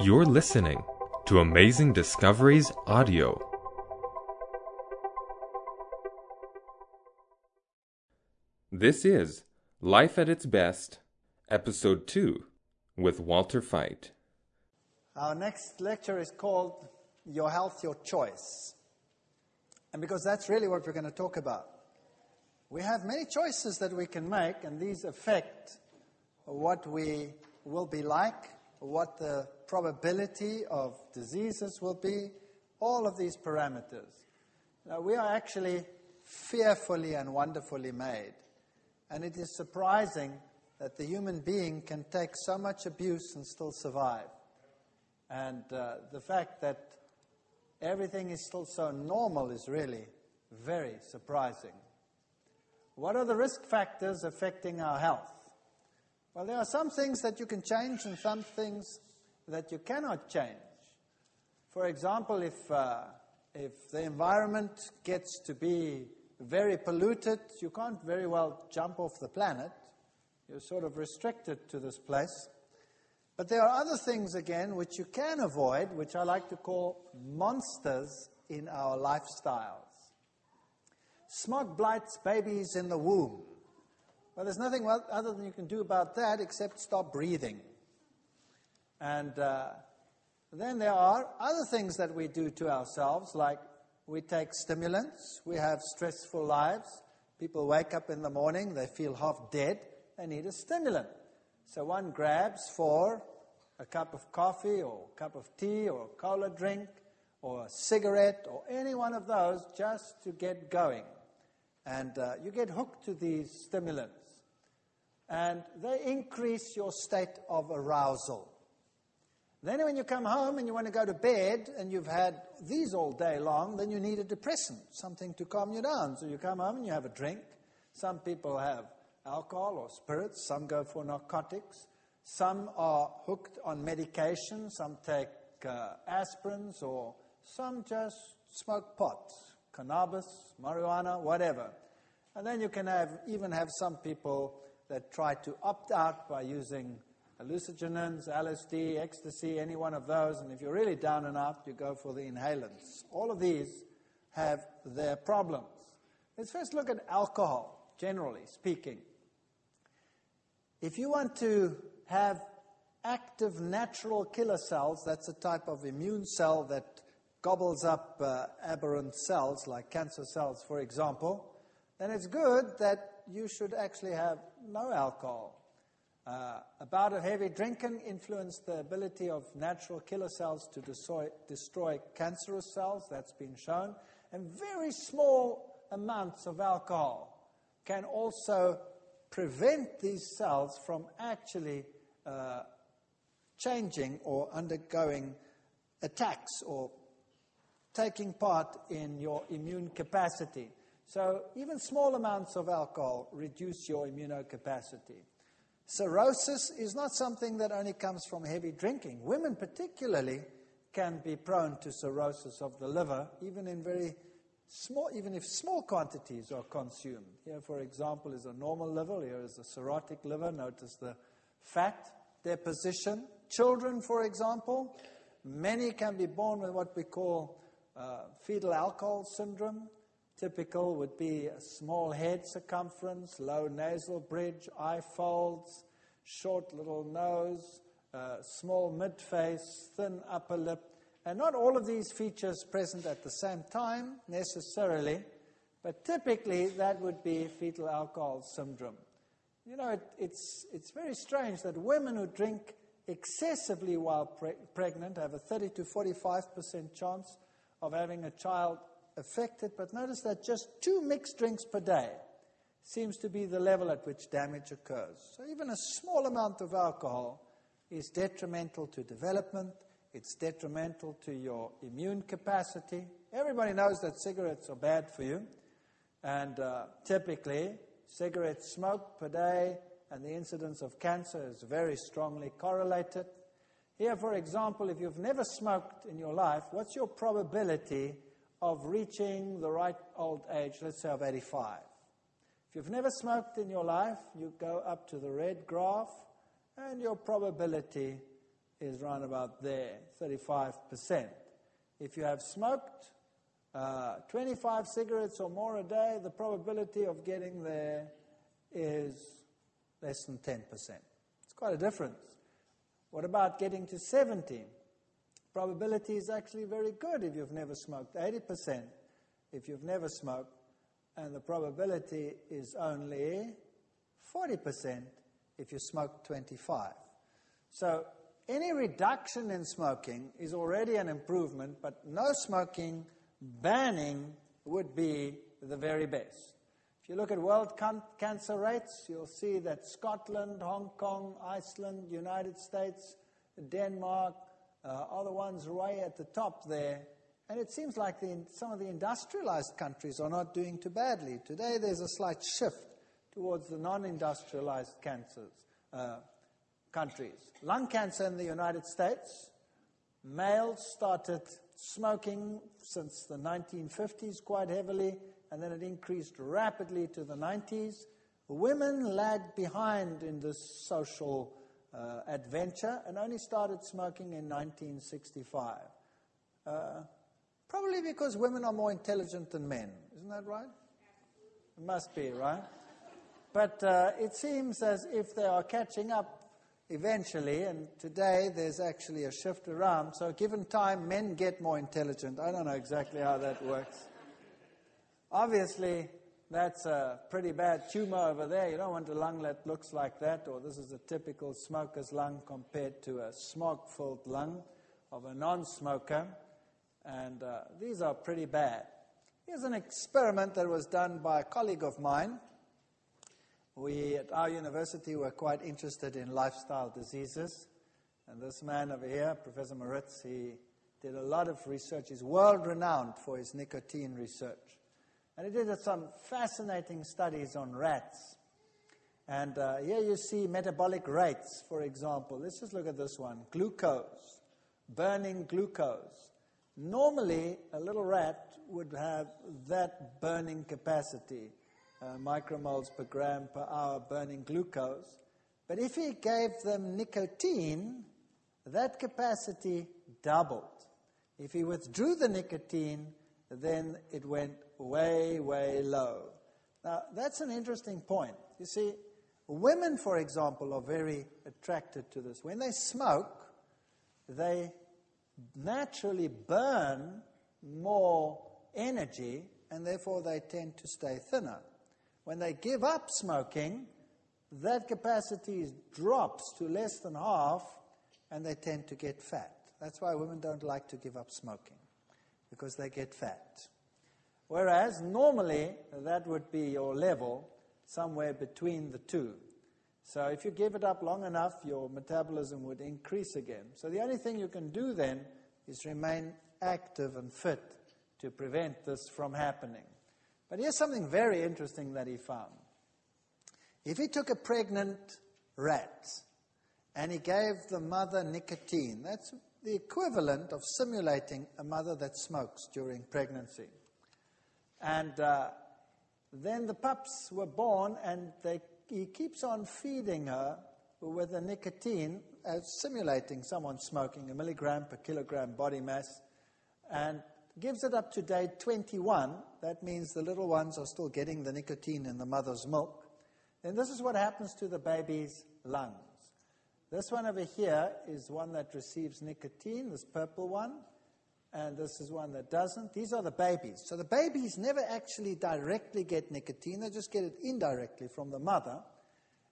You're listening to Amazing Discoveries Audio. This is Life at its Best, Episode 2, with Walter Veith. Our next lecture is called Your Health, Your Choice. And because that's really what we're going to talk about. We have many choices that we can make, and these affect what we will be like, what the probability of diseases will be, all of these parameters. Now, we are actually fearfully and wonderfully made. And it is surprising that the human being can take so much abuse and still survive. And uh, the fact that everything is still so normal is really very surprising. What are the risk factors affecting our health? Well, there are some things that you can change and some things that you cannot change. For example, if, uh, if the environment gets to be very polluted, you can't very well jump off the planet. You're sort of restricted to this place. But there are other things, again, which you can avoid, which I like to call monsters in our lifestyles. Smog blights babies in the womb. Well, there's nothing other than you can do about that except stop breathing. And uh, then there are other things that we do to ourselves, like we take stimulants, we have stressful lives. People wake up in the morning, they feel half dead, they need a stimulant. So one grabs for a cup of coffee or a cup of tea or a cola drink or a cigarette or any one of those just to get going. And uh, you get hooked to these stimulants. And they increase your state of arousal. Then, when you come home and you want to go to bed and you've had these all day long, then you need a depressant, something to calm you down. So you come home and you have a drink. Some people have alcohol or spirits, some go for narcotics, some are hooked on medication, some take uh, aspirins, or some just smoke pot, cannabis, marijuana, whatever. And then you can have, even have some people that try to opt out by using hallucinogens, LSD, ecstasy, any one of those. And if you're really down and out, you go for the inhalants. All of these have their problems. Let's first look at alcohol, generally speaking. If you want to have active natural killer cells, that's a type of immune cell that gobbles up uh, aberrant cells, like cancer cells, for example, then it's good that you should actually have no alcohol. Uh, a bout of heavy drinking influenced the ability of natural killer cells to destroy, destroy cancerous cells. That's been shown. And very small amounts of alcohol can also prevent these cells from actually uh, changing or undergoing attacks or taking part in your immune capacity. So even small amounts of alcohol reduce your immunocapacity. Cirrhosis is not something that only comes from heavy drinking. Women, particularly, can be prone to cirrhosis of the liver, even in very small, even if small quantities are consumed. Here, for example, is a normal liver. Here is a cirrhotic liver. Notice the fat deposition. Children, for example, many can be born with what we call uh, fetal alcohol syndrome. Typical would be a small head circumference, low nasal bridge, eye folds, short little nose, uh, small mid face, thin upper lip. And not all of these features present at the same time necessarily, but typically that would be fetal alcohol syndrome. You know, it, it's, it's very strange that women who drink excessively while pre- pregnant have a 30 to 45% chance of having a child affected, but notice that just two mixed drinks per day seems to be the level at which damage occurs. So even a small amount of alcohol is detrimental to development, it's detrimental to your immune capacity. Everybody knows that cigarettes are bad for you, and uh, typically, cigarette smoke per day and the incidence of cancer is very strongly correlated. Here, for example, if you've never smoked in your life, what's your probability of reaching the right old age, let's say of 85. If you've never smoked in your life, you go up to the red graph, and your probability is around about there, 35%. If you have smoked uh, 25 cigarettes or more a day, the probability of getting there is less than 10%. It's quite a difference. What about getting to 70? Probability is actually very good if you've never smoked, 80% if you've never smoked, and the probability is only 40% if you smoke 25. So any reduction in smoking is already an improvement, but no smoking banning would be the very best. If you look at world can- cancer rates, you'll see that Scotland, Hong Kong, Iceland, United States, Denmark uh, are the ones way at the top there. And it seems like the, some of the industrialized countries are not doing too badly. Today there's a slight shift towards the non industrialized cancers. Uh, countries. Lung cancer in the United States, males started smoking since the 1950s quite heavily, and then it increased rapidly to the 90s. Women lagged behind in this social uh, adventure and only started smoking in 1965. Uh, probably because women are more intelligent than men. Isn't that right? It must be, right? But uh, it seems as if they are catching up eventually, and today there's actually a shift around. So, given time, men get more intelligent. I don't know exactly how that works. Obviously, that's a pretty bad tumor over there. You don't want a lung that looks like that, or this is a typical smoker's lung compared to a smoke filled lung of a non smoker. And uh, these are pretty bad. Here's an experiment that was done by a colleague of mine we at our university were quite interested in lifestyle diseases. And this man over here, Professor Moritz, he did a lot of research. He's world renowned for his nicotine research. And he did some fascinating studies on rats. And uh, here you see metabolic rates, for example. Let's just look at this one glucose, burning glucose. Normally, a little rat would have that burning capacity uh, micromoles per gram per hour burning glucose. But if he gave them nicotine, that capacity doubled. If he withdrew the nicotine, then it went way, way low. Now, that's an interesting point. You see, women, for example, are very attracted to this. When they smoke, they naturally burn more energy, and therefore they tend to stay thinner. When they give up smoking, that capacity drops to less than half and they tend to get fat. That's why women don't like to give up smoking, because they get fat. Whereas normally that would be your level somewhere between the two. So if you give it up long enough, your metabolism would increase again. So the only thing you can do then is remain active and fit to prevent this from happening. But here's something very interesting that he found. If he took a pregnant rat and he gave the mother nicotine, that's the equivalent of simulating a mother that smokes during pregnancy. And uh, then the pups were born, and they, he keeps on feeding her with the nicotine, as simulating someone smoking, a milligram per kilogram body mass. And gives it up to day 21. That means the little ones are still getting the nicotine in the mother's milk. Then this is what happens to the baby's lungs. This one over here is one that receives nicotine, this purple one, and this is one that doesn't. These are the babies. So the babies never actually directly get nicotine, they just get it indirectly from the mother.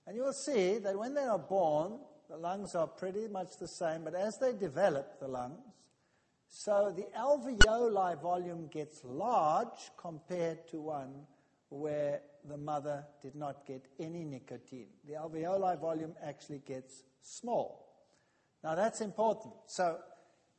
And you'll see that when they are born, the lungs are pretty much the same, but as they develop the lungs, so the alveoli volume gets large compared to one where the mother did not get any nicotine. The alveoli volume actually gets small. Now that's important. So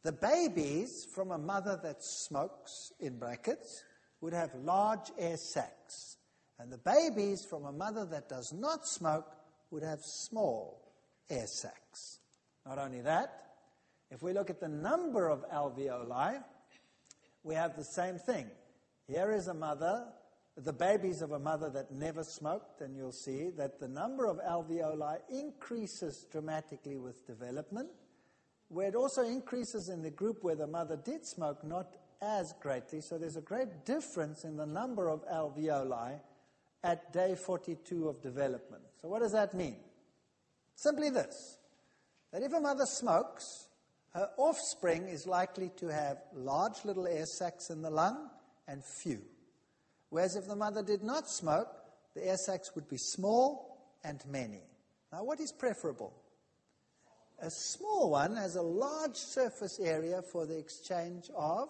the babies from a mother that smokes, in brackets, would have large air sacs. And the babies from a mother that does not smoke would have small air sacs. Not only that, if we look at the number of alveoli, we have the same thing. Here is a mother, the babies of a mother that never smoked, and you'll see that the number of alveoli increases dramatically with development. Where it also increases in the group where the mother did smoke, not as greatly. So there's a great difference in the number of alveoli at day 42 of development. So, what does that mean? Simply this that if a mother smokes, her offspring is likely to have large little air sacs in the lung and few. Whereas if the mother did not smoke, the air sacs would be small and many. Now, what is preferable? A small one has a large surface area for the exchange of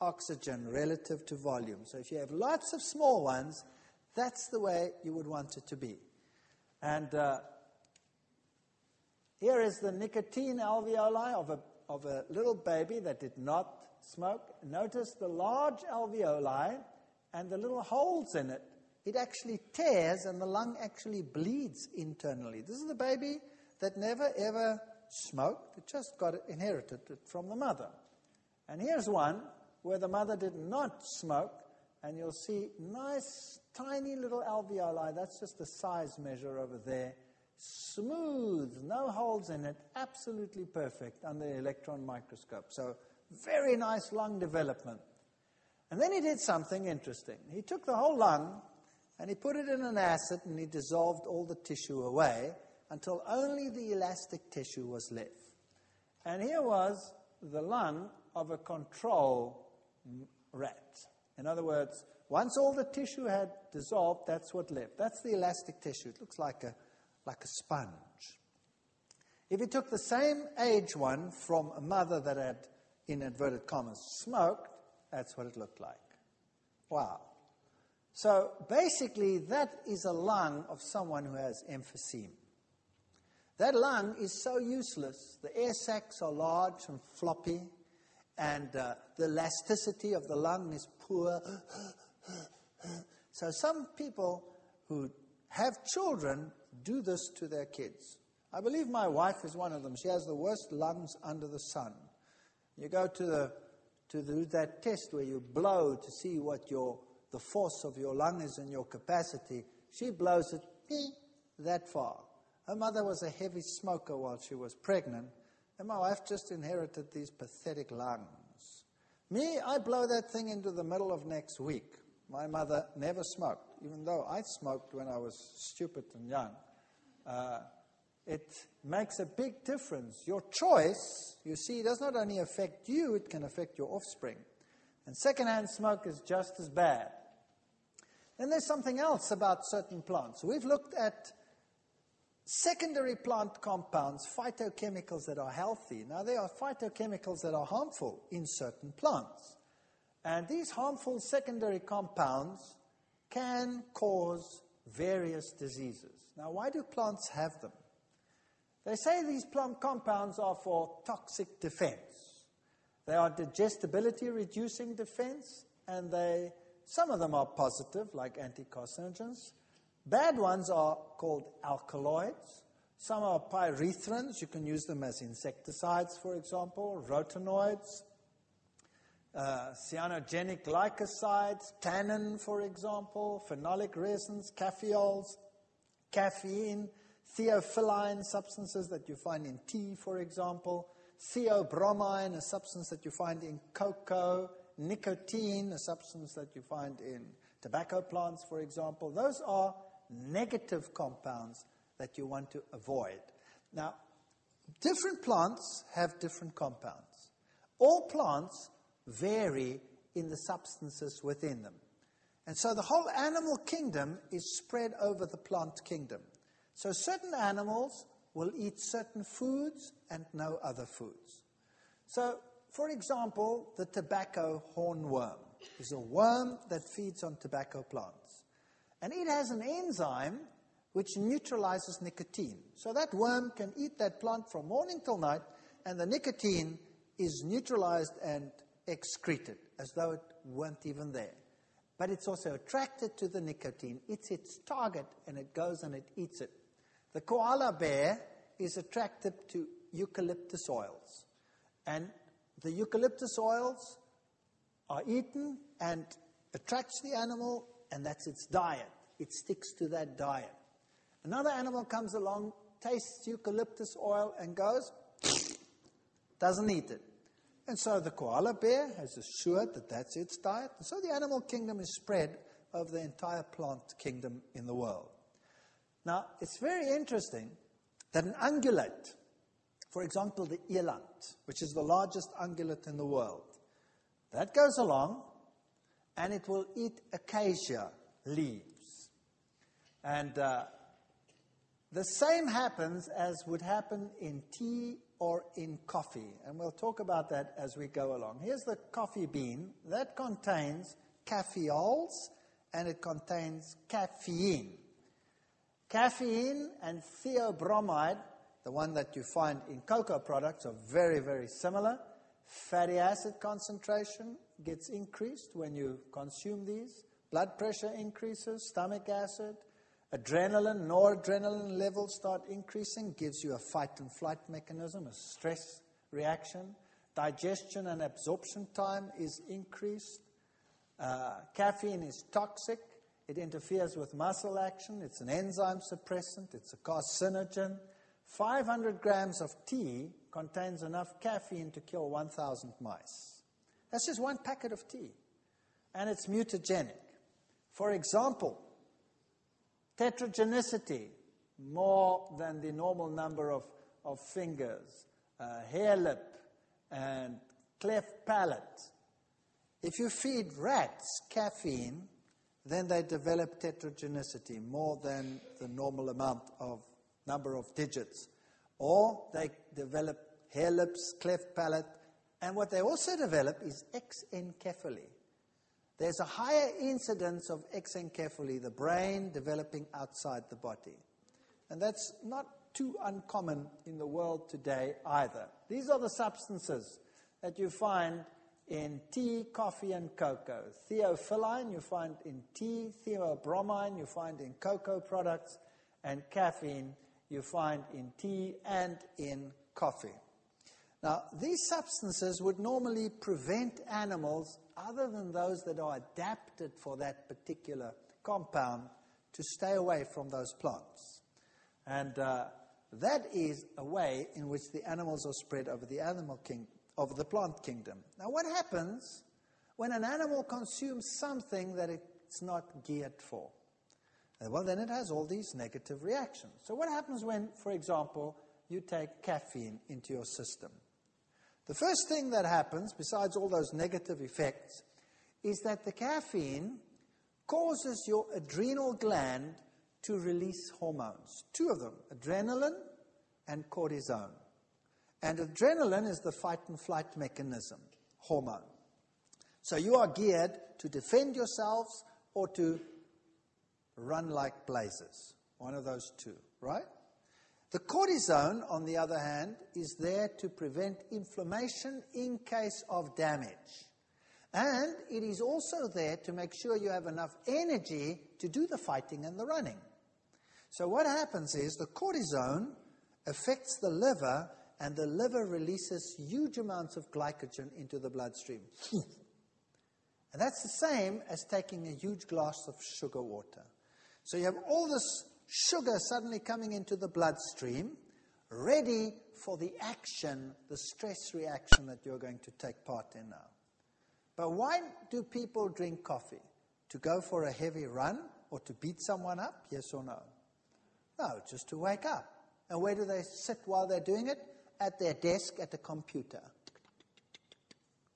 oxygen relative to volume. So if you have lots of small ones, that's the way you would want it to be. And uh, here is the nicotine alveoli of a, of a little baby that did not smoke. Notice the large alveoli and the little holes in it. It actually tears and the lung actually bleeds internally. This is the baby that never ever smoked. It just got it, inherited it from the mother. And here's one where the mother did not smoke, and you'll see nice, tiny little alveoli. That's just the size measure over there. Smooth, no holes in it, absolutely perfect under the electron microscope. So, very nice lung development. And then he did something interesting. He took the whole lung and he put it in an acid and he dissolved all the tissue away until only the elastic tissue was left. And here was the lung of a control rat. In other words, once all the tissue had dissolved, that's what left. That's the elastic tissue. It looks like a, like a sponge. If you took the same age one from a mother that had, in inverted commas, smoked, that's what it looked like. Wow. So basically, that is a lung of someone who has emphysema. That lung is so useless. The air sacs are large and floppy and uh, the elasticity of the lung is poor. so some people who have children do this to their kids. I believe my wife is one of them. She has the worst lungs under the sun. You go to the to the, that test where you blow to see what your the force of your lung is and your capacity. She blows it that far. Her mother was a heavy smoker while she was pregnant, and my wife just inherited these pathetic lungs. Me, I blow that thing into the middle of next week. My mother never smoked, even though I smoked when I was stupid and young. Uh, it makes a big difference. Your choice, you see, does not only affect you, it can affect your offspring. And secondhand smoke is just as bad. Then there's something else about certain plants. We've looked at secondary plant compounds, phytochemicals that are healthy. Now, there are phytochemicals that are harmful in certain plants. And these harmful secondary compounds can cause various diseases. Now, why do plants have them? They say these plant compounds are for toxic defense. They are digestibility reducing defense, and they, some of them are positive, like anticarcinogens. Bad ones are called alkaloids. Some are pyrethrins. You can use them as insecticides, for example, rotenoids, uh, cyanogenic glycosides, tannin, for example, phenolic resins, caffeols, caffeine, theophylline substances that you find in tea, for example, theobromine, a substance that you find in cocoa, nicotine, a substance that you find in tobacco plants, for example. Those are negative compounds that you want to avoid. Now, different plants have different compounds. All plants vary in the substances within them. And so the whole animal kingdom is spread over the plant kingdom. So certain animals will eat certain foods and no other foods. So, for example, the tobacco hornworm is a worm that feeds on tobacco plants. And it has an enzyme which neutralizes nicotine. So that worm can eat that plant from morning till night, and the nicotine is neutralized and excreted as though it weren't even there. But it's also attracted to the nicotine. It's its target, and it goes and it eats it. The koala bear is attracted to eucalyptus oils. And the eucalyptus oils are eaten and attracts the animal and that's its diet. It sticks to that diet. Another animal comes along, tastes eucalyptus oil, and goes, doesn't eat it. And so the koala bear has assured that that's its diet. And so the animal kingdom is spread over the entire plant kingdom in the world. Now, it's very interesting that an ungulate, for example, the eland, which is the largest ungulate in the world, that goes along and it will eat acacia leaves. And uh, the same happens as would happen in tea or in coffee. And we'll talk about that as we go along. Here's the coffee bean. That contains caffeols and it contains caffeine. Caffeine and theobromine, the one that you find in cocoa products, are very, very similar. Fatty acid concentration gets increased when you consume these. Blood pressure increases, stomach acid, adrenaline, noradrenaline levels start increasing, gives you a fight and flight mechanism, a stress reaction. Digestion and absorption time is increased. Uh, caffeine is toxic. It interferes with muscle action. It's an enzyme suppressant. It's a carcinogen. 500 grams of tea contains enough caffeine to kill 1,000 mice. That's just one packet of tea. And it's mutagenic. For example, tetragenicity, more than the normal number of, of fingers, uh, hare lip, and cleft palate. If you feed rats caffeine, then they develop tetragenicity, more than the normal amount of number of digits. Or they develop hare lips, cleft palate, and what they also develop is exencephaly. There's a higher incidence of exencephaly, the brain developing outside the body. And that's not too uncommon in the world today either. These are the substances that you find in tea, coffee, and cocoa. Theophylline you find in tea, theobromine you find in cocoa products, and caffeine you find in tea and in coffee. Now, these substances would normally prevent animals, other than those that are adapted for that particular compound, to stay away from those plants. And uh, that is a way in which the animals are spread over the animal king, over the plant kingdom. Now, what happens when an animal consumes something that it's not geared for? Well, then it has all these negative reactions. So, what happens when, for example, you take caffeine into your system? The first thing that happens, besides all those negative effects, is that the caffeine causes your adrenal gland to release hormones. Two of them, adrenaline and cortisone. And adrenaline is the fight and flight mechanism, hormone. So you are geared to defend yourselves or to run like blazes. One of those two, right? The cortisone, on the other hand, is there to prevent inflammation in case of damage. And it is also there to make sure you have enough energy to do the fighting and the running. So, what happens is the cortisone affects the liver, and the liver releases huge amounts of glycogen into the bloodstream. and that's the same as taking a huge glass of sugar water. So, you have all this sugar suddenly coming into the bloodstream, ready for the action, the stress reaction that you're going to take part in now. But why do people drink coffee? To go for a heavy run or to beat someone up? Yes or no? No, just to wake up. And where do they sit while they're doing it? At their desk at the computer.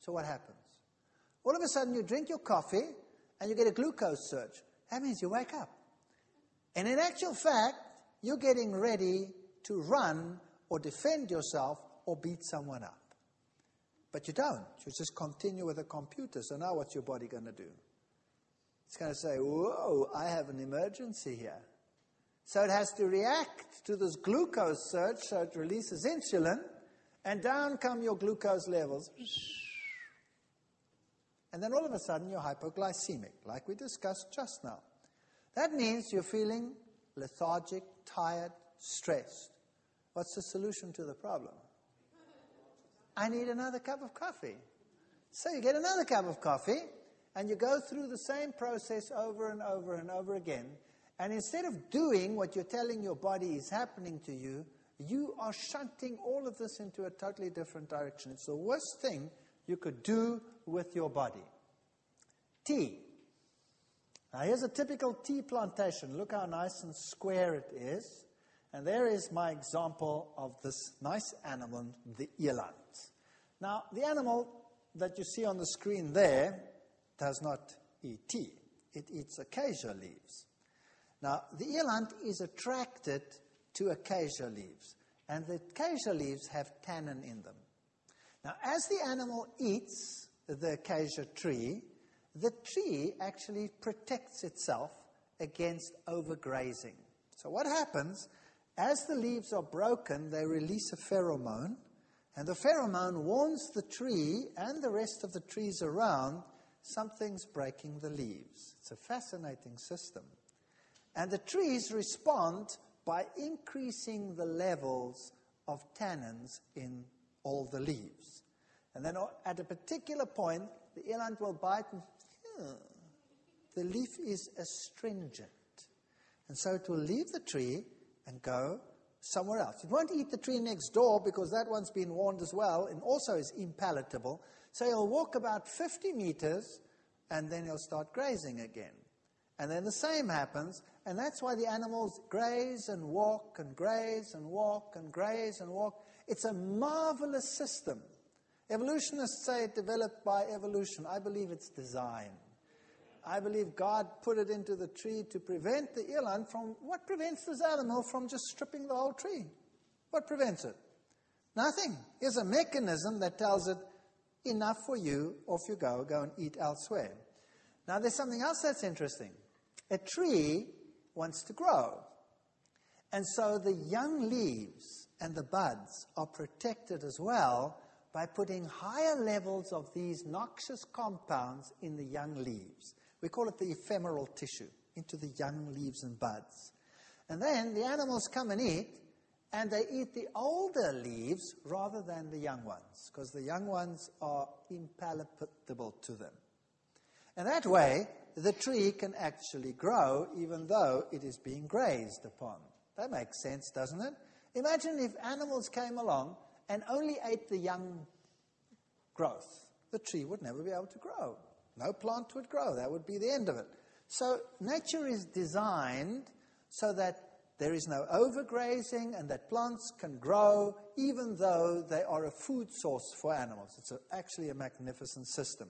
So what happens? All of a sudden you drink your coffee and you get a glucose surge. That means you wake up. And in actual fact, you're getting ready to run or defend yourself or beat someone up. But you don't. You just continue with the computer. So now what's your body going to do? It's going to say, Whoa, I have an emergency here. So it has to react to this glucose surge, so it releases insulin, and down come your glucose levels. And then all of a sudden you're hypoglycemic, like we discussed just now. That means you're feeling lethargic, tired, stressed. What's the solution to the problem? I need another cup of coffee. So you get another cup of coffee, and you go through the same process over and over and over again. And instead of doing what you're telling your body is happening to you, you are shunting all of this into a totally different direction. It's the worst thing you could do with your body. Tea. Now, here's a typical tea plantation. Look how nice and square it is. And there is my example of this nice animal, the eland. Now, the animal that you see on the screen there does not eat tea, it eats acacia leaves. Now, the eland is attracted to acacia leaves, and the acacia leaves have tannin in them. Now, as the animal eats the acacia tree, the tree actually protects itself against overgrazing. So, what happens as the leaves are broken, they release a pheromone, and the pheromone warns the tree and the rest of the trees around something's breaking the leaves. It's a fascinating system. And the trees respond by increasing the levels of tannins in all the leaves. And then at a particular point, the eland will bite and the leaf is astringent. And so it will leave the tree and go somewhere else. It won't eat the tree next door because that one's been warned as well and also is impalatable. So he'll walk about 50 meters and then he'll start grazing again. And then the same happens, and that's why the animals graze and walk and graze and walk and graze and walk. It's a marvelous system. Evolutionists say it developed by evolution. I believe it's design. I believe God put it into the tree to prevent the eland from what prevents this animal from just stripping the whole tree? What prevents it? Nothing. There's a mechanism that tells it enough for you, off you go, go and eat elsewhere. Now there's something else that's interesting. A tree wants to grow. And so the young leaves and the buds are protected as well by putting higher levels of these noxious compounds in the young leaves. We call it the ephemeral tissue, into the young leaves and buds. And then the animals come and eat, and they eat the older leaves rather than the young ones, because the young ones are impalpable to them. And that way, the tree can actually grow even though it is being grazed upon. That makes sense, doesn't it? Imagine if animals came along and only ate the young growth. The tree would never be able to grow. No plant would grow. That would be the end of it. So nature is designed so that there is no overgrazing and that plants can grow even though they are a food source for animals. It's a, actually a magnificent system.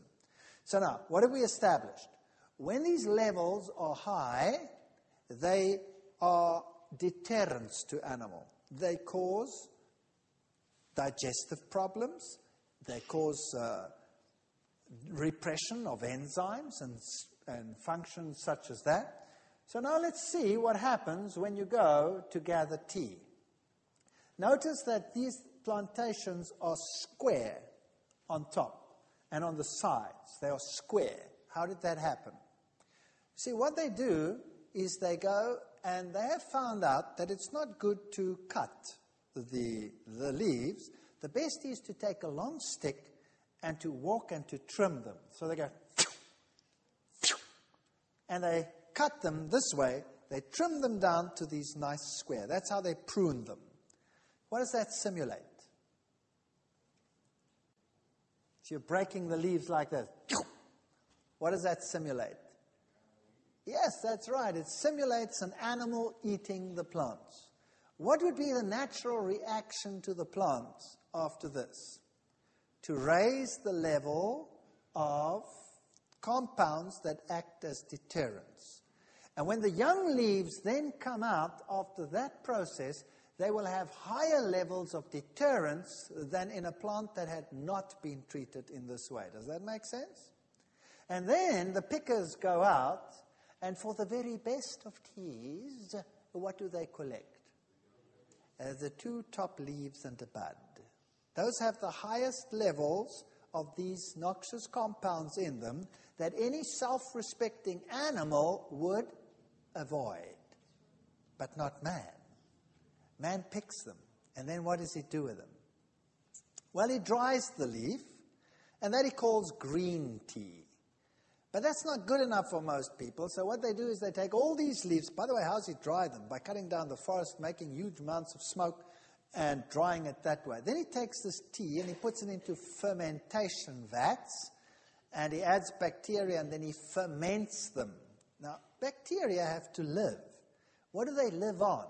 So now, what have we established? When these levels are high, they are deterrents to animal. They cause digestive problems. They cause uh, repression of enzymes and, and functions such as that. So now let's see what happens when you go to gather tea. Notice that these plantations are square on top and on the sides. They are square. How did that happen? See, what they do is they go and they have found out that it's not good to cut the, the leaves. The best is to take a long stick and to walk and to trim them. So they go, and they cut them this way. They trim them down to these nice square. That's how they prune them. What does that simulate? So you're breaking the leaves like this. What does that simulate? Yes, that's right. It simulates an animal eating the plants. What would be the natural reaction to the plants after this? To raise the level of compounds that act as deterrents. And when the young leaves then come out after that process, they will have higher levels of deterrence than in a plant that had not been treated in this way. Does that make sense? And then the pickers go out and for the very best of teas, what do they collect? Uh, the two top leaves and a bud. Those have the highest levels of these noxious compounds in them that any self respecting animal would avoid, but not man. Man picks them, and then what does he do with them? Well, he dries the leaf, and that he calls green tea. But that's not good enough for most people. So what they do is they take all these leaves. By the way, how's he dry them? By cutting down the forest, making huge amounts of smoke, and drying it that way. Then he takes this tea and he puts it into fermentation vats and he adds bacteria and then he ferments them. Now, bacteria have to live. What do they live on?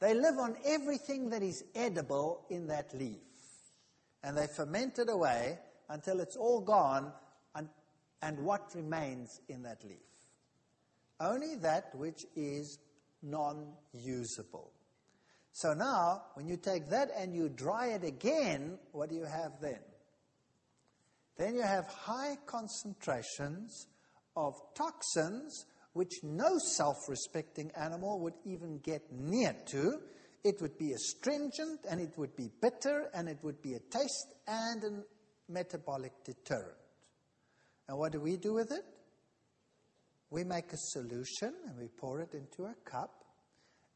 They live on everything that is edible in that leaf. And they ferment it away until it's all gone and, and what remains in that leaf? Only that which is non usable. So now, when you take that and you dry it again, what do you have then? Then you have high concentrations of toxins which no self respecting animal would even get near to. It would be astringent and it would be bitter and it would be a taste and a metabolic deterrent. And what do we do with it? We make a solution and we pour it into a cup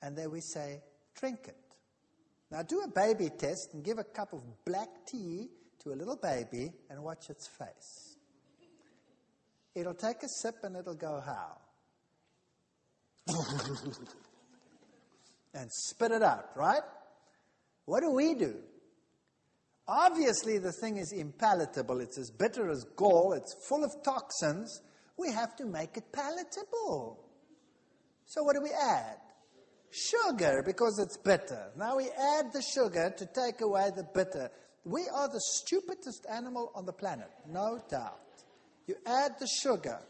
and then we say, drink it. Now do a baby test and give a cup of black tea to a little baby and watch its face. It'll take a sip and it'll go how? and spit it out, right? What do we do? Obviously, the thing is impalatable. It's as bitter as gall. It's full of toxins. We have to make it palatable. So, what do we add? Sugar, because it's bitter. Now we add the sugar to take away the bitter. We are the stupidest animal on the planet, no doubt. You add the sugar,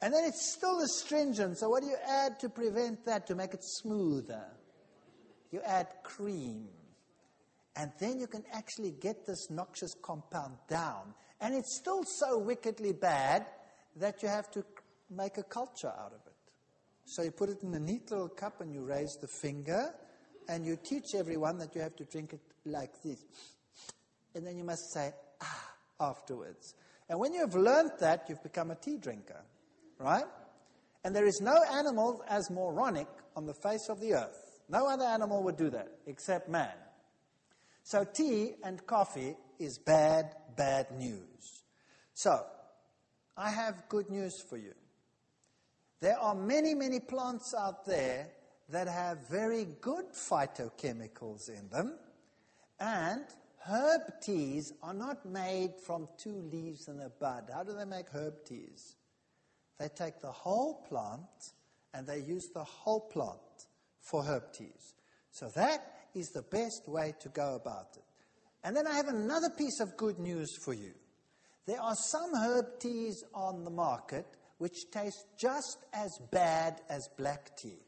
and then it's still astringent. So, what do you add to prevent that, to make it smoother? You add cream. And then you can actually get this noxious compound down. And it's still so wickedly bad that you have to make a culture out of it. So you put it in a neat little cup and you raise the finger and you teach everyone that you have to drink it like this. And then you must say, ah, afterwards. And when you have learned that, you've become a tea drinker, right? And there is no animal as moronic on the face of the earth. No other animal would do that except man. So tea and coffee is bad, bad news. So, I have good news for you. There are many, many plants out there that have very good phytochemicals in them, and herb teas are not made from two leaves and a bud. How do they make herb teas? They take the whole plant and they use the whole plant for herb teas. So that is the best way to go about it. And then I have another piece of good news for you. There are some herb teas on the market which taste just as bad as black tea.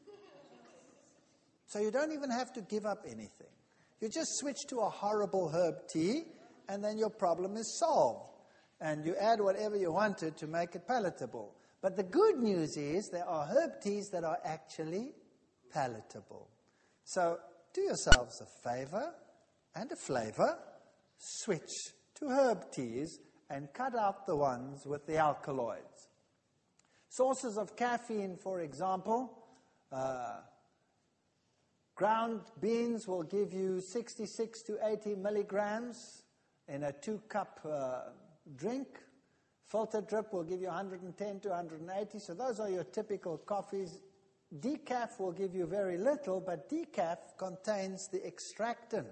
So you don't even have to give up anything. You just switch to a horrible herb tea, and then your problem is solved. And you add whatever you wanted to make it palatable. But the good news is there are herb teas that are actually palatable. So do yourselves a favor and a flavor, switch to herb teas and cut out the ones with the alkaloids. Sources of caffeine, for example, uh, ground beans will give you 66 to 80 milligrams in a two cup uh, drink. Filter drip will give you 110 to 180. So those are your typical coffees Decaf will give you very little, but decaf contains the extractant,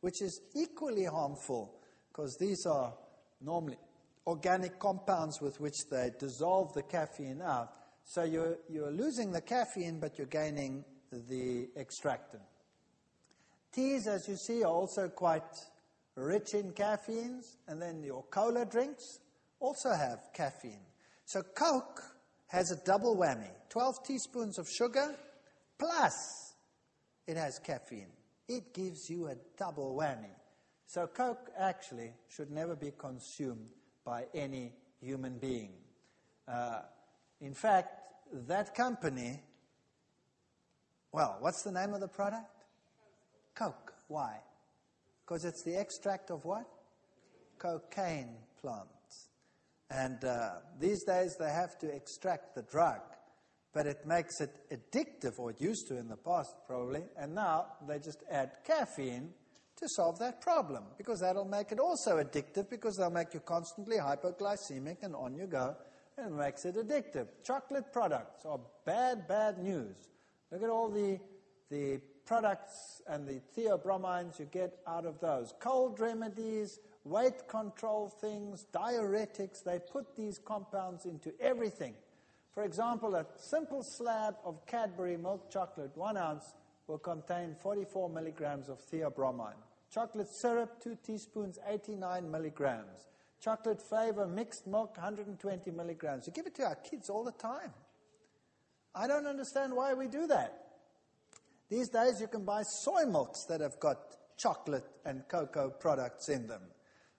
which is equally harmful because these are normally organic compounds with which they dissolve the caffeine out. So you're, you're losing the caffeine, but you're gaining the extractant. Teas, as you see, are also quite rich in caffeines, and then your cola drinks also have caffeine. So Coke has a double whammy 12 teaspoons of sugar plus it has caffeine. It gives you a double whammy. So, Coke actually should never be consumed by any human being. Uh, in fact, that company, well, what's the name of the product? Coke. Why? Because it's the extract of what? Cocaine plant. And uh, these days they have to extract the drug, but it makes it addictive, or it used to in the past probably, and now they just add caffeine to solve that problem because that'll make it also addictive because they'll make you constantly hypoglycemic and on you go, and it makes it addictive. Chocolate products are bad, bad news. Look at all the, the products and the theobromines you get out of those. Cold remedies, weight control things, diuretics, they put these compounds into everything. For example, a simple slab of Cadbury milk chocolate, one ounce, will contain 44 milligrams of theobromine. Chocolate syrup, two teaspoons, 89 milligrams. Chocolate flavor, mixed milk, 120 milligrams. We give it to our kids all the time. I don't understand why we do that. These days, you can buy soy milks that have got chocolate and cocoa products in them.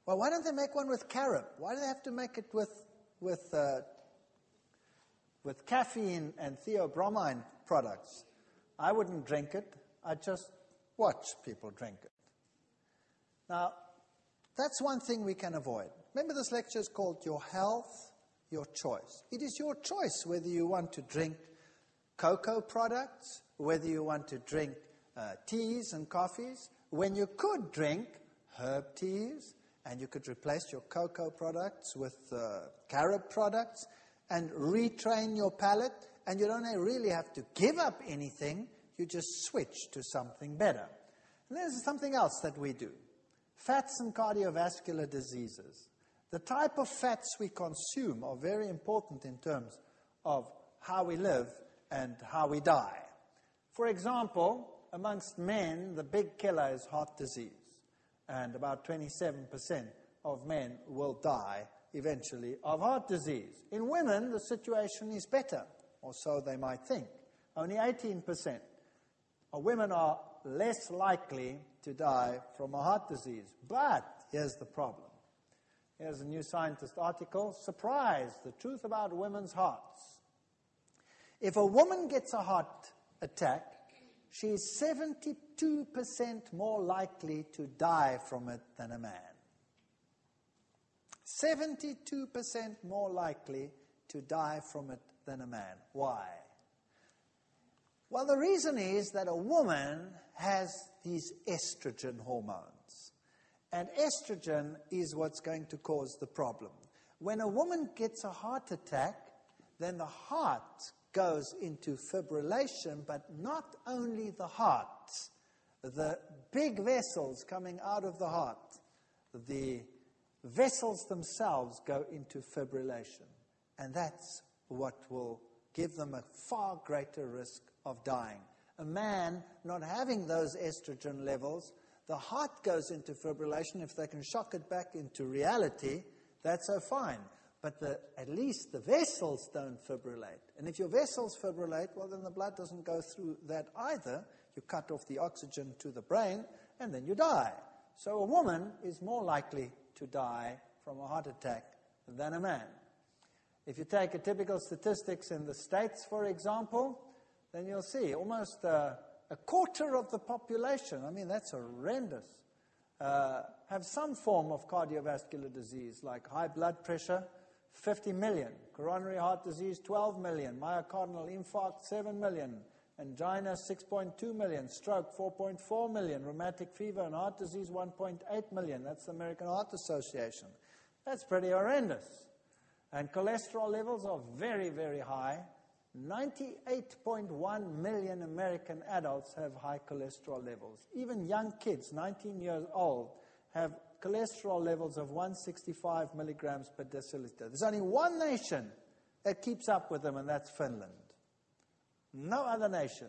Well, why don't they make one with carob? Why do they have to make it with, with, uh, with caffeine and theobromine products? I wouldn't drink it. I'd just watch people drink it. Now, that's one thing we can avoid. Remember, this lecture is called Your Health, Your Choice. It is your choice whether you want to drink cocoa products, whether you want to drink uh, teas and coffees, when you could drink herb teas, and you could replace your cocoa products with uh, carob products and retrain your palate, and you don't really have to give up anything, you just switch to something better. And there's something else that we do fats and cardiovascular diseases. The type of fats we consume are very important in terms of how we live and how we die. For example, amongst men, the big killer is heart disease and about 27% of men will die eventually of heart disease. In women, the situation is better, or so they might think. Only 18% of women are less likely to die from a heart disease. But here's the problem. Here's a New Scientist article. Surprise, the truth about women's hearts. If a woman gets a heart attack, she is 72% more likely to die from it than a man. 72% more likely to die from it than a man. Why? Well, the reason is that a woman has these estrogen hormones. And estrogen is what's going to cause the problem. When a woman gets a heart attack, then the heart goes into fibrillation, but not only the heart, the big vessels coming out of the heart, the vessels themselves go into fibrillation. And that's what will give them a far greater risk of dying. A man not having those estrogen levels, the heart goes into fibrillation. If they can shock it back into reality, that's so fine but the, at least the vessels don't fibrillate. And if your vessels fibrillate, well, then the blood doesn't go through that either. You cut off the oxygen to the brain, and then you die. So a woman is more likely to die from a heart attack than a man. If you take a typical statistics in the States, for example, then you'll see almost a quarter of the population, I mean, that's horrendous, uh, have some form of cardiovascular disease like high blood pressure, 50 million. Coronary heart disease, 12 million. Myocardial infarct, 7 million. Angina, 6.2 million. Stroke, 4.4 million. Rheumatic fever and heart disease, 1.8 million. That's the American Heart Association. That's pretty horrendous. And cholesterol levels are very, very high. 98.1 million American adults have high cholesterol levels. Even young kids, 19 years old, have cholesterol levels of 165 milligrams per deciliter. There's only one nation that keeps up with them, and that's Finland. No other nation.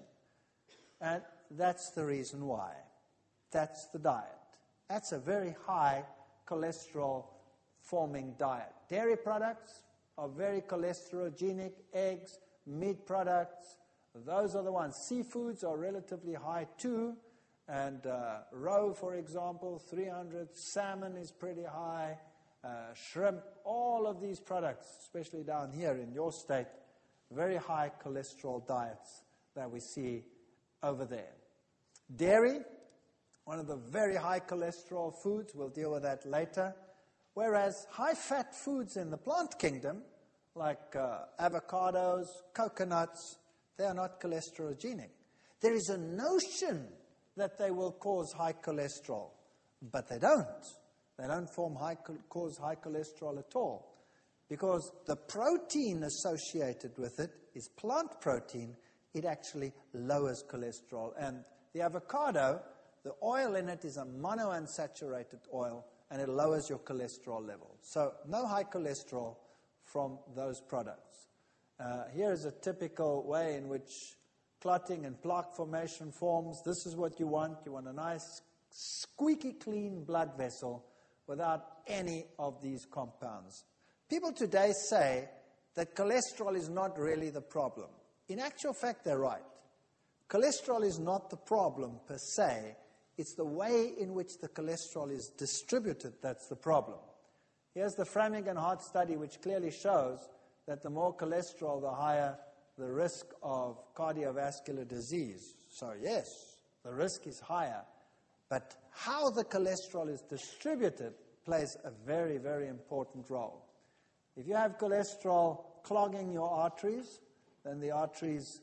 And that's the reason why. That's the diet. That's a very high cholesterol forming diet. Dairy products are very cholesterogenic, eggs, meat products, those are the ones. Seafoods are relatively high too. And uh, roe, for example, 300. Salmon is pretty high. Uh, shrimp, all of these products, especially down here in your state, very high cholesterol diets that we see over there. Dairy, one of the very high cholesterol foods, we'll deal with that later. Whereas high fat foods in the plant kingdom, like uh, avocados, coconuts, they are not cholesterogenic. There is a notion that they will cause high cholesterol, but they don't. They don't form high, cause high cholesterol at all because the protein associated with it is plant protein. It actually lowers cholesterol. And The avocado, the oil in it is a monounsaturated oil and it lowers your cholesterol level. So, no high cholesterol from those products. Uh, here is a typical way in which clotting and plaque formation forms. This is what you want. You want a nice, squeaky clean blood vessel without any of these compounds. People today say that cholesterol is not really the problem. In actual fact, they're right. Cholesterol is not the problem per se, it's the way in which the cholesterol is distributed that's the problem. Here's the Framingham heart study, which clearly shows that the more cholesterol, the higher the risk of cardiovascular disease. So, yes, the risk is higher. But how the cholesterol is distributed plays a very, very important role. If you have cholesterol clogging your arteries, then the arteries'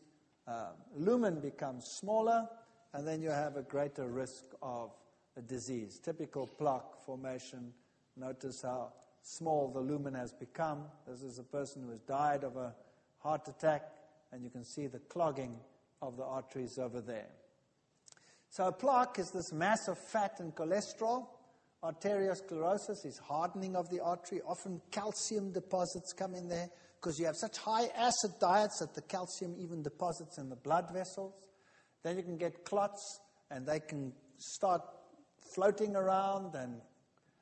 uh, lumen becomes smaller, and then you have a greater risk of a disease. Typical plaque formation. Notice how small the lumen has become. This is a person who has died of a heart attack, and you can see the clogging of the arteries over there. So, a plaque is this mass of fat and cholesterol. Arteriosclerosis is hardening of the artery. Often calcium deposits come in there because you have such high acid diets that the calcium even deposits in the blood vessels. Then you can get clots, and they can start floating around and,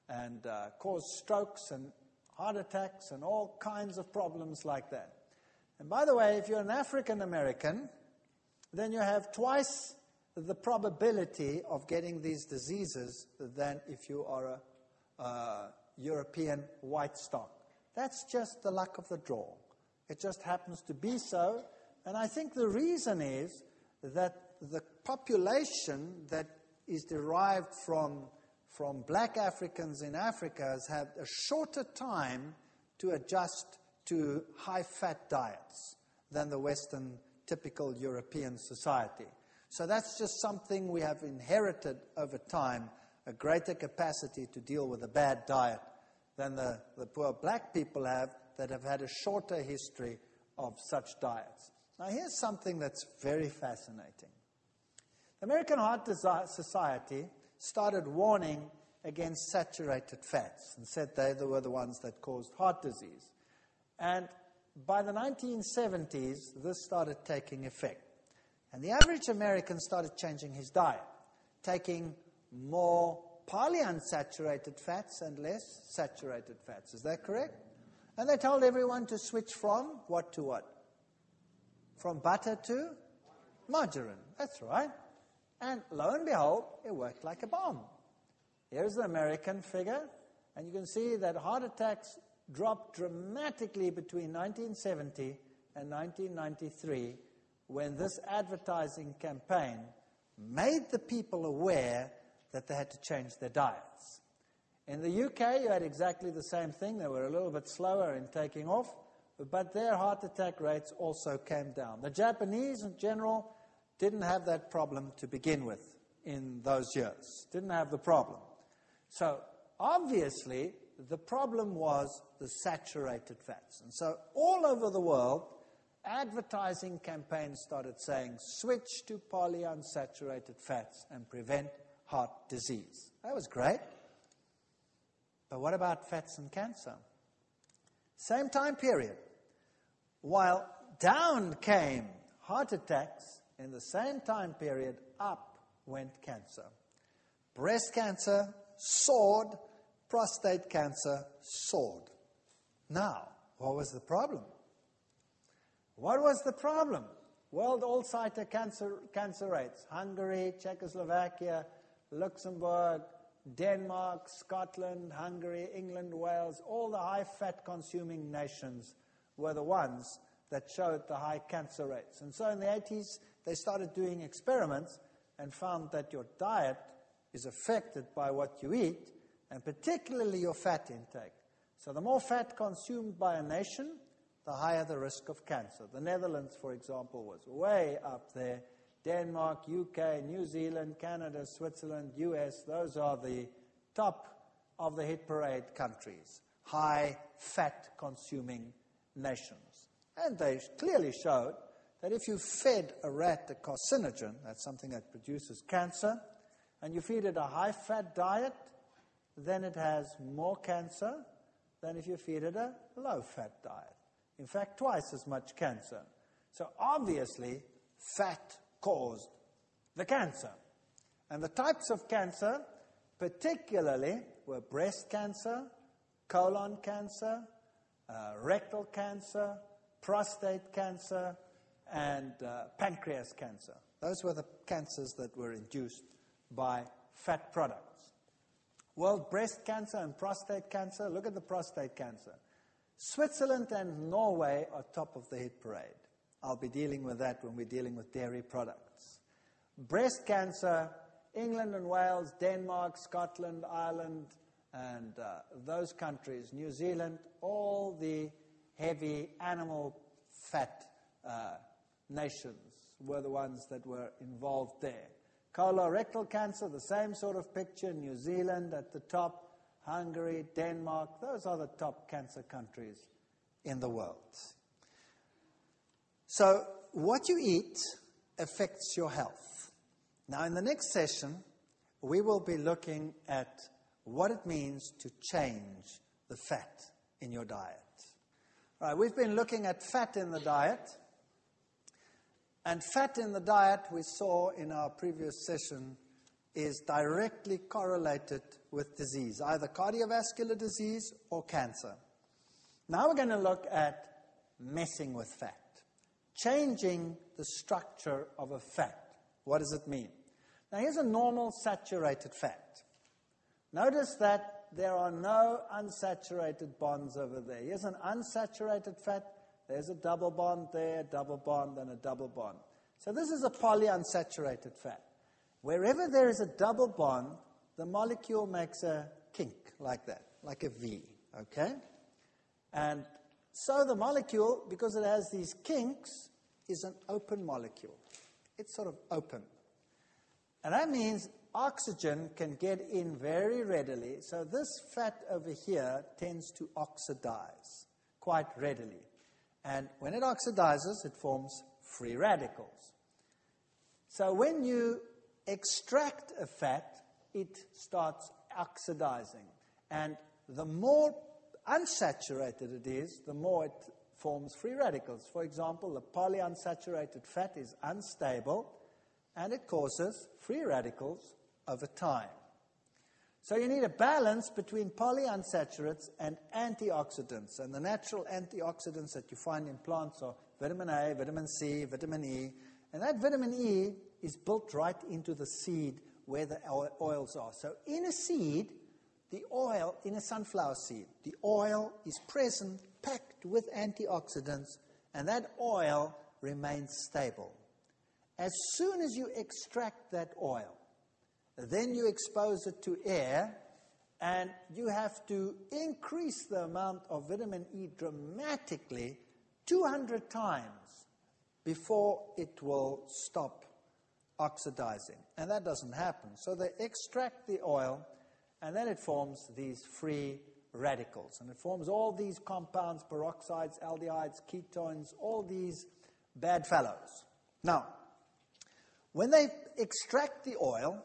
and uh, cause strokes and heart attacks and all kinds of problems like that. And by the way, if you're an African American, then you have twice the probability of getting these diseases than if you are a, a European white stock. That's just the luck of the draw. It just happens to be so. And I think the reason is that the population that is derived from, from black Africans in Africa has had a shorter time to adjust to high fat diets than the Western typical European society. So that's just something we have inherited over time a greater capacity to deal with a bad diet than the, the poor black people have that have had a shorter history of such diets. Now, here's something that's very fascinating. The American Heart Society started warning against saturated fats and said they were the ones that caused heart disease. And by the 1970s, this started taking effect. And the average American started changing his diet, taking more polyunsaturated fats and less saturated fats. Is that correct? And they told everyone to switch from what to what? From butter to margarine. That's right. And lo and behold, it worked like a bomb. Here's the American figure, and you can see that heart attacks dropped dramatically between 1970 and 1993 when this advertising campaign made the people aware that they had to change their diets. In the UK, you had exactly the same thing. They were a little bit slower in taking off, but their heart attack rates also came down. The Japanese, in general, didn't have that problem to begin with in those years. Didn't have the problem. So, obviously, the problem was the saturated fats. And so, all over the world, advertising campaigns started saying, switch to polyunsaturated fats and prevent heart disease. That was great. But what about fats and cancer? Same time period. While down came heart attacks, in the same time period, up went cancer. Breast cancer soared, prostate cancer soared. Now, what was the problem? What was the problem? World all-siter cancer, cancer rates. Hungary, Czechoslovakia, Luxembourg, Denmark, Scotland, Hungary, England, Wales, all the high fat consuming nations were the ones that showed the high cancer rates. And so in the 80s, they started doing experiments and found that your diet is affected by what you eat, and particularly your fat intake. So the more fat consumed by a nation, the higher the risk of cancer. The Netherlands, for example, was way up there. Denmark, UK, New Zealand, Canada, Switzerland, US, those are the top of the hit parade countries, high fat consuming nations. And they clearly showed that if you fed a rat a carcinogen, that's something that produces cancer, and you feed it a high fat diet, then it has more cancer than if you feed it a low fat diet. In fact, twice as much cancer. So obviously, fat caused the cancer. And the types of cancer, particularly, were breast cancer, colon cancer, uh, rectal cancer, prostate cancer, and uh, pancreas cancer. Those were the cancers that were induced by fat products. World breast cancer and prostate cancer. Look at the prostate cancer. Switzerland and Norway are top of the hit parade. I'll be dealing with that when we're dealing with dairy products. Breast cancer, England and Wales, Denmark, Scotland, Ireland, and uh, those countries, New Zealand, all the heavy animal fat uh, nations were the ones that were involved there. Colorectal cancer, the same sort of picture, New Zealand at the top, Hungary, Denmark, those are the top cancer countries in the world. So, what you eat affects your health. Now, in the next session, we will be looking at what it means to change the fat in your diet. All right, we've been looking at fat in the diet. And fat in the diet, we saw in our previous session, is directly correlated with disease, either cardiovascular disease or cancer. Now we're going to look at messing with fat, changing the structure of a fat. What does it mean? Now here's a normal saturated fat. Notice that there are no unsaturated bonds over there. Here's an unsaturated fat. There's a double bond there, double bond, and a double bond. So this is a polyunsaturated fat. Wherever there is a double bond, the molecule makes a kink like that, like a V, okay? And so the molecule, because it has these kinks, is an open molecule. It's sort of open. And that means oxygen can get in very readily. So this fat over here tends to oxidize quite readily. And when it oxidizes, it forms free radicals. So when you extract a fat, it starts oxidizing. And the more unsaturated it is, the more it forms free radicals. For example, the polyunsaturated fat is unstable and it causes free radicals over time. So you need a balance between polyunsaturates and antioxidants. And the natural antioxidants that you find in plants are vitamin A, vitamin C, vitamin E. And that vitamin E is built right into the seed where the oils are. So in a seed, the oil, in a sunflower seed, the oil is present, packed with antioxidants, and that oil remains stable. As soon as you extract that oil, then you expose it to air, and you have to increase the amount of vitamin E dramatically 200 times before it will stop oxidizing. And that doesn't happen. So they extract the oil, and then it forms these free radicals. And it forms all these compounds, peroxides, aldehydes, ketones, all these bad fellows. Now, when they extract the oil,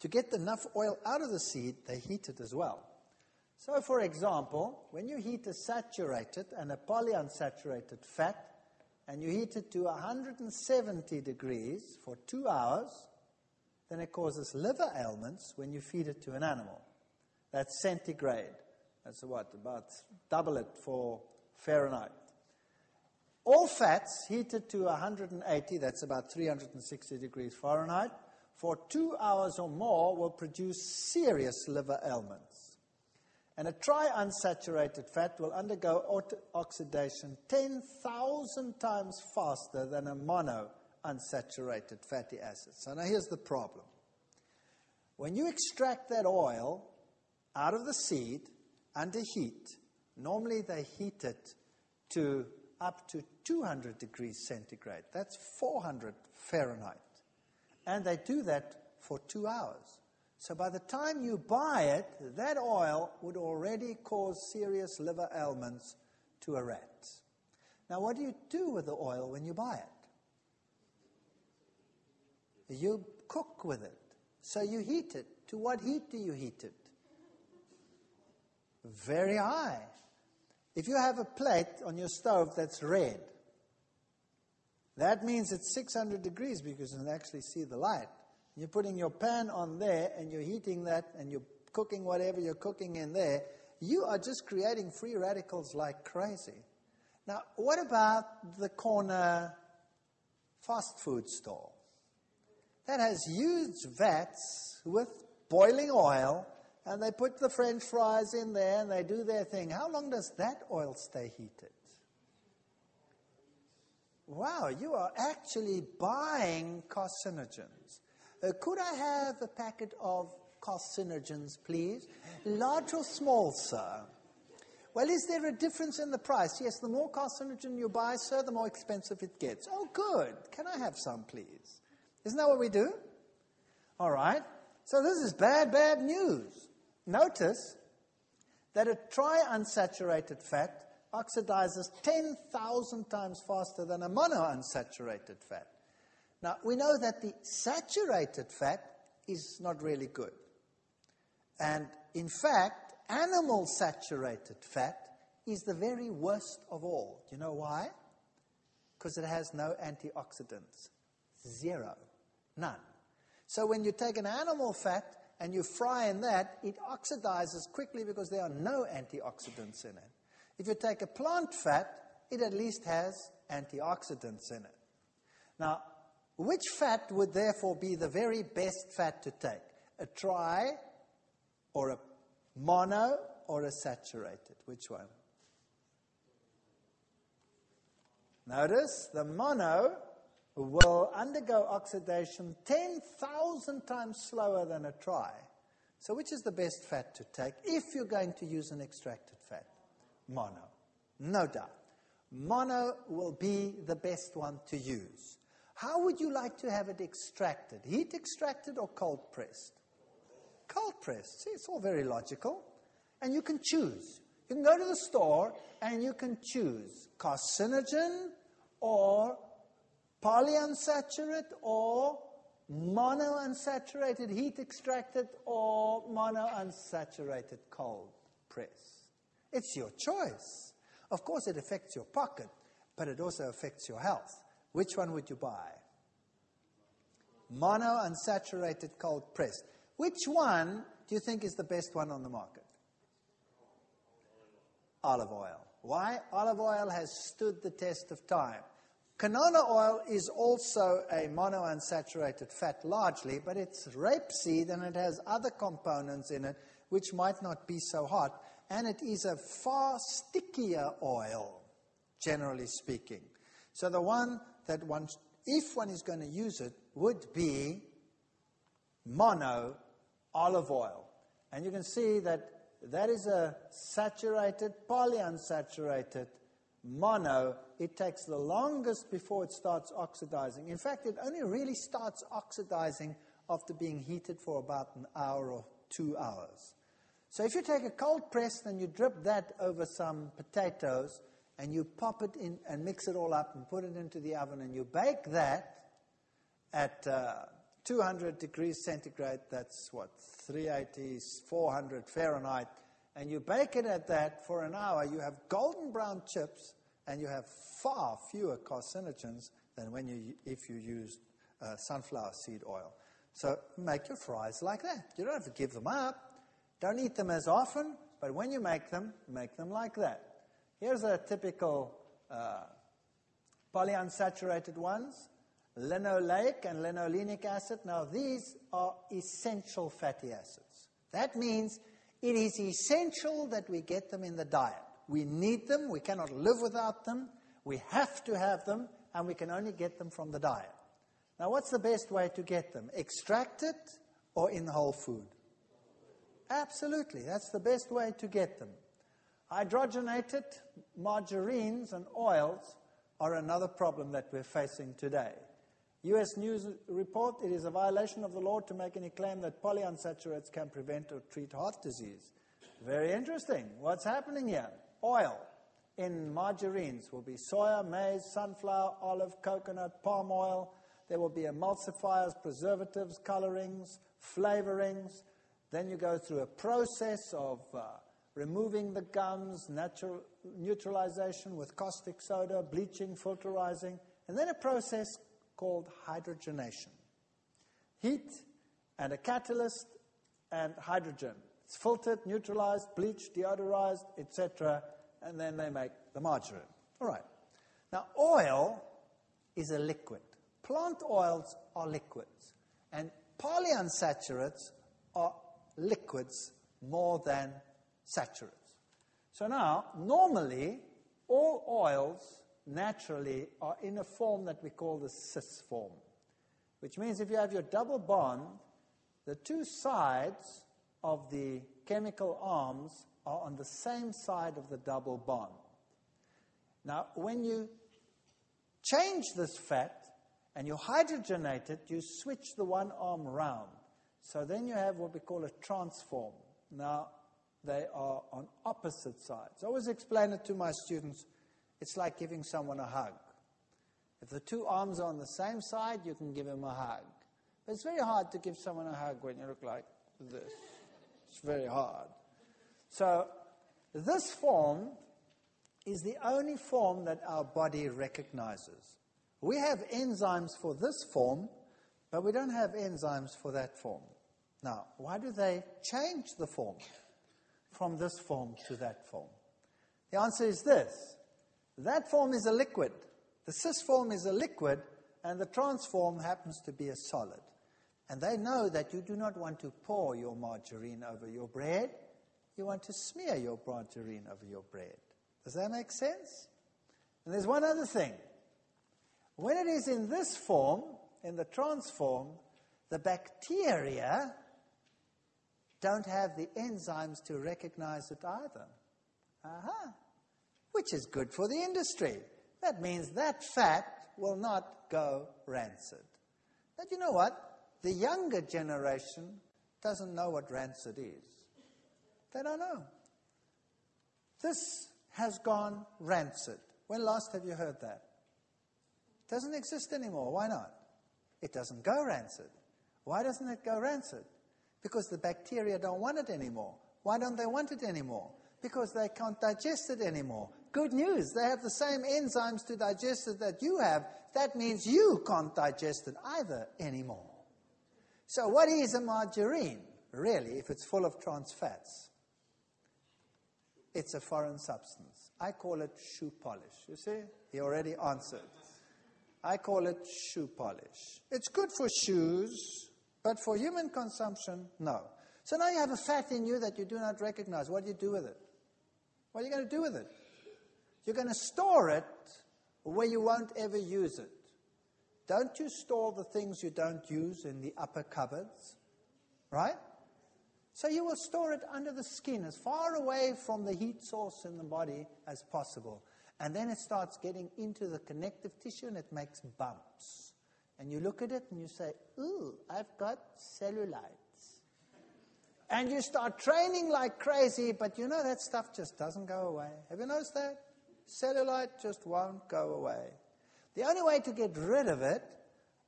to get enough oil out of the seed, they heat it as well. So, for example, when you heat a saturated and a polyunsaturated fat, and you heat it to 170 degrees for two hours, then it causes liver ailments when you feed it to an animal. That's centigrade. That's what? About double it for Fahrenheit. All fats heated to 180, that's about 360 degrees Fahrenheit, for two hours or more will produce serious liver ailments. And a triunsaturated fat will undergo oxidation 10,000 times faster than a mono unsaturated fatty acid. So now here's the problem. When you extract that oil out of the seed under heat, normally they heat it to up to 200 degrees centigrade. That's 400 Fahrenheit. And they do that for two hours. So by the time you buy it, that oil would already cause serious liver ailments to a rat. Now, what do you do with the oil when you buy it? you cook with it. So you heat it. To what heat do you heat it? Very high. If you have a plate on your stove that's red, that means it's 600 degrees because you can actually see the light. You're putting your pan on there and you're heating that and you're cooking whatever you're cooking in there. You are just creating free radicals like crazy. Now, what about the corner fast food store? That has huge vats with boiling oil and they put the french fries in there and they do their thing. How long does that oil stay heated? Wow, you are actually buying carcinogens. Uh, could I have a packet of carcinogens, please? Large or small, sir? Well, is there a difference in the price? Yes, the more carcinogen you buy, sir, the more expensive it gets. Oh, good. Can I have some, please? Isn't that what we do? All right. So this is bad, bad news. Notice that a triunsaturated fat oxidizes 10,000 times faster than a monounsaturated fat. Now, we know that the saturated fat is not really good. And in fact, animal saturated fat is the very worst of all. Do you know why? Because it has no antioxidants. Zero. None. So when you take an animal fat and you fry in that, it oxidizes quickly because there are no antioxidants in it. If you take a plant fat, it at least has antioxidants in it. Now, which fat would therefore be the very best fat to take? A tri or a mono or a saturated? Which one? Notice the mono will undergo oxidation 10,000 times slower than a tri. So, which is the best fat to take if you're going to use an extracted fat? Mono. No doubt. Mono will be the best one to use. How would you like to have it extracted? Heat extracted or cold pressed? Cold pressed. See, it's all very logical. And you can choose. You can go to the store and you can choose carcinogen or polyunsaturated or monounsaturated heat extracted or monounsaturated cold press. It's your choice. Of course, it affects your pocket, but it also affects your health. Which one would you buy? Monounsaturated cold press. Which one do you think is the best one on the market? Olive oil. Why? Olive oil has stood the test of time. Canola oil is also a monounsaturated fat largely, but it's rapeseed and it has other components in it which might not be so hot. And it is a far stickier oil, generally speaking. So the one that one, if one is going to use it, would be mono olive oil. And you can see that that is a saturated, polyunsaturated mono, it takes the longest before it starts oxidizing. In fact, it only really starts oxidizing after being heated for about an hour or two hours. So if you take a cold press and you drip that over some potatoes and you pop it in and mix it all up and put it into the oven and you bake that at uh, 200 degrees centigrade, that's what, 380, 400 Fahrenheit, and you bake it at that for an hour, you have golden brown chips and you have far fewer carcinogens than when you, if you use uh, sunflower seed oil. So make your fries like that. You don't have to give them up. Don't eat them as often, but when you make them, make them like that. Here's a typical uh, polyunsaturated ones linoleic and linolenic acid. Now, these are essential fatty acids. That means it is essential that we get them in the diet. We need them, we cannot live without them, we have to have them, and we can only get them from the diet. Now, what's the best way to get them? Extracted or in whole food? Absolutely, that's the best way to get them. Hydrogenated margarines and oils are another problem that we're facing today. US News report it is a violation of the law to make any claim that polyunsaturates can prevent or treat heart disease. Very interesting. What's happening here? Oil in margarines will be soya, maize, sunflower, olive, coconut, palm oil. there will be emulsifiers, preservatives, colorings, flavorings. Then you go through a process of uh, removing the gums, natural, neutralization with caustic soda, bleaching, filterizing, and then a process called hydrogenation. Heat and a catalyst and hydrogen. It's filtered, neutralized, bleached, deodorized, etc., and then they make the margarine. All right. Now, oil is a liquid. Plant oils are liquids, and polyunsaturates are liquids more than saturates. So now, normally, all oils naturally are in a form that we call the cis form, which means if you have your double bond, the two sides of the chemical arms are on the same side of the double bond. Now, when you change this fat and you hydrogenate it, you switch the one arm round. So then you have what we call a transform. Now, they are on opposite sides. I always explain it to my students. It's like giving someone a hug. If the two arms are on the same side, you can give him a hug. But it's very hard to give someone a hug when you look like this. It's very hard. So, this form is the only form that our body recognizes. We have enzymes for this form, but we don't have enzymes for that form. Now, why do they change the form from this form to that form? The answer is this that form is a liquid. The cis form is a liquid, and the transform happens to be a solid. And they know that you do not want to pour your margarine over your bread, you want to smear your margarine over your bread. Does that make sense? And there's one other thing. When it is in this form, in the transform, the bacteria don't have the enzymes to recognize it either. Uh-huh. Which is good for the industry. That means that fat will not go rancid. But you know what? The younger generation doesn't know what rancid is. They don't know. This has gone rancid. When last have you heard that? It doesn't exist anymore. Why not? It doesn't go rancid. Why doesn't it go rancid? Because the bacteria don't want it anymore. Why don't they want it anymore? Because they can't digest it anymore. Good news, they have the same enzymes to digest it that you have. That means you can't digest it either anymore. So, what is a margarine, really, if it's full of trans fats? It's a foreign substance. I call it shoe polish. You see? He already answered. I call it shoe polish. It's good for shoes, but for human consumption, no. So now you have a fat in you that you do not recognize. What do you do with it? What are you going to do with it? You're going to store it where you won't ever use it. Don't you store the things you don't use in the upper cupboards? Right? So you will store it under the skin, as far away from the heat source in the body as possible. And then it starts getting into the connective tissue and it makes bumps. And you look at it and you say, Ooh, I've got cellulites. And you start training like crazy, but you know that stuff just doesn't go away. Have you noticed that? Cellulite just won't go away. The only way to get rid of it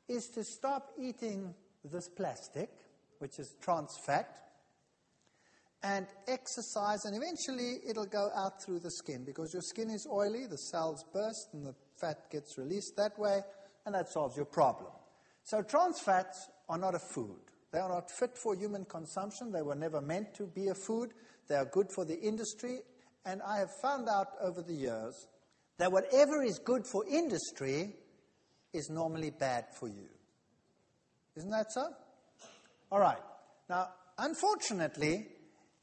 is to stop eating this plastic, which is trans fat, and exercise, and eventually it'll go out through the skin because your skin is oily, the cells burst, and the fat gets released that way, and that solves your problem. So, trans fats are not a food. They are not fit for human consumption. They were never meant to be a food. They are good for the industry. And I have found out over the years that whatever is good for industry is normally bad for you. Isn't that so? All right. Now, unfortunately,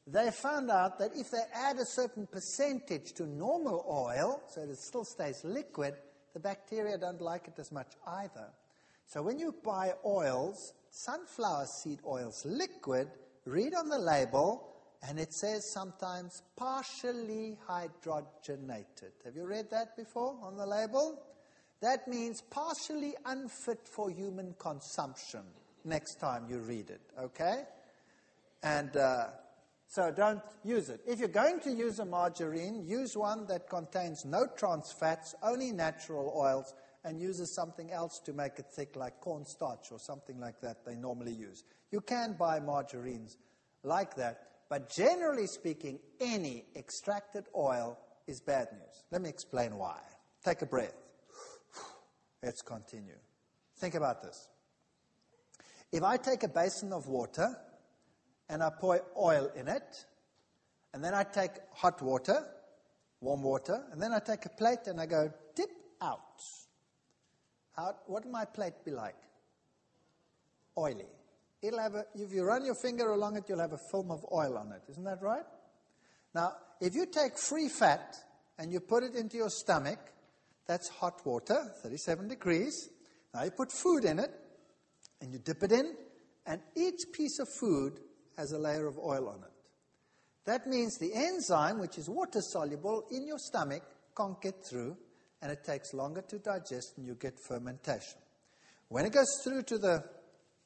they found out that if they add a certain percentage to normal oil, so it still stays liquid, the bacteria don't like it as much either. So when you buy oils, sunflower seed oils liquid, read on the label and it says sometimes partially hydrogenated. Have you read that before on the label? That means partially unfit for human consumption next time you read it, okay? And uh, so don't use it. If you're going to use a margarine, use one that contains no trans fats, only natural oils, and uses something else to make it thick, like cornstarch or something like that they normally use. You can buy margarines like that, but generally speaking, any extracted oil is bad news. Let me explain why. Take a breath. Let's continue. Think about this. If I take a basin of water and I pour oil in it, and then I take hot water, warm water, and then I take a plate and I go dip out. How, what will my plate be like? Oily. It'll have a, if you run your finger along it, you'll have a film of oil on it. Isn't that right? Now, if you take free fat and you put it into your stomach, that's hot water, 37 degrees. Now you put food in it and you dip it in, and each piece of food has a layer of oil on it. That means the enzyme, which is water soluble in your stomach, can't get through, and it takes longer to digest, and you get fermentation. When it goes through to the,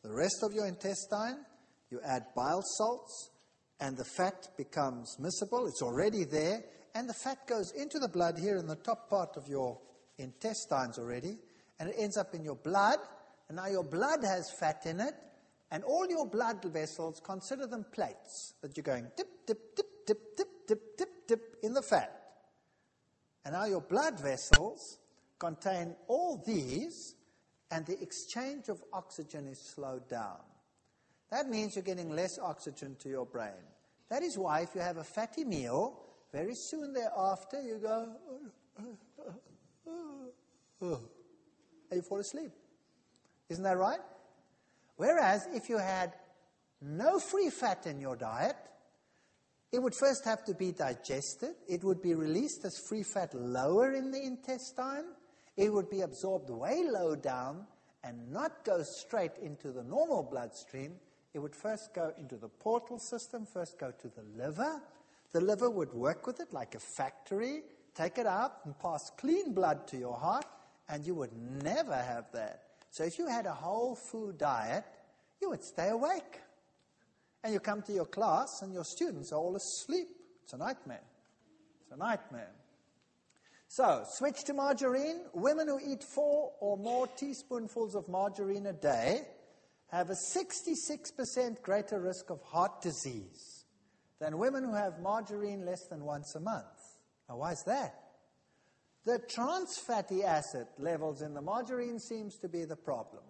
the rest of your intestine, you add bile salts, and the fat becomes miscible. It's already there, and the fat goes into the blood here in the top part of your intestines already, and it ends up in your blood, and now your blood has fat in it, and all your blood vessels, consider them plates that you're going dip, dip, dip, dip, dip, dip, dip, dip in the fat. And now your blood vessels contain all these, and the exchange of oxygen is slowed down. That means you're getting less oxygen to your brain. That is why, if you have a fatty meal, very soon thereafter you go, and you fall asleep. Isn't that right? Whereas if you had no free fat in your diet, it would first have to be digested. It would be released as free fat lower in the intestine. It would be absorbed way low down and not go straight into the normal bloodstream. It would first go into the portal system, first go to the liver. The liver would work with it like a factory, take it out and pass clean blood to your heart, and you would never have that. So if you had a whole food diet, you would stay awake. And you come to your class and your students are all asleep. It's a nightmare. It's a nightmare. So, switch to margarine. Women who eat four or more teaspoonfuls of margarine a day have a 66% greater risk of heart disease than women who have margarine less than once a month. Now, why is that? The trans fatty acid levels in the margarine seems to be the problem.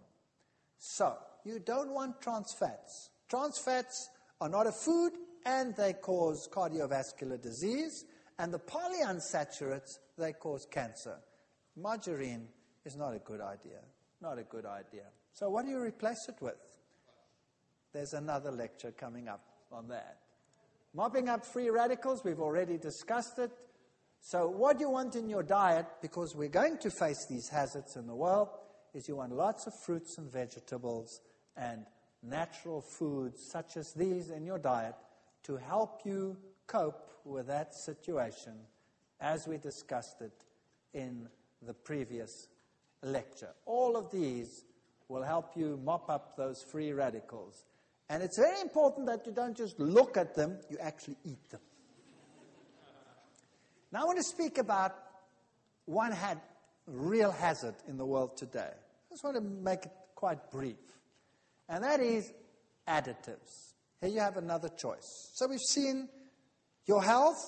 So, you don't want trans fats. Trans fats are not a food and they cause cardiovascular disease, and the polyunsaturates, they cause cancer. Margarine is not a good idea. Not a good idea. So, what do you replace it with? There's another lecture coming up on that. Mopping up free radicals, we've already discussed it. So, what you want in your diet, because we're going to face these hazards in the world, is you want lots of fruits and vegetables and natural foods such as these in your diet to help you cope with that situation as we discussed it in the previous lecture. All of these will help you mop up those free radicals. And it's very important that you don't just look at them, you actually eat them. Now I want to speak about one had real hazard in the world today. I just want to make it quite brief. And that is additives. Here you have another choice. So we've seen your health,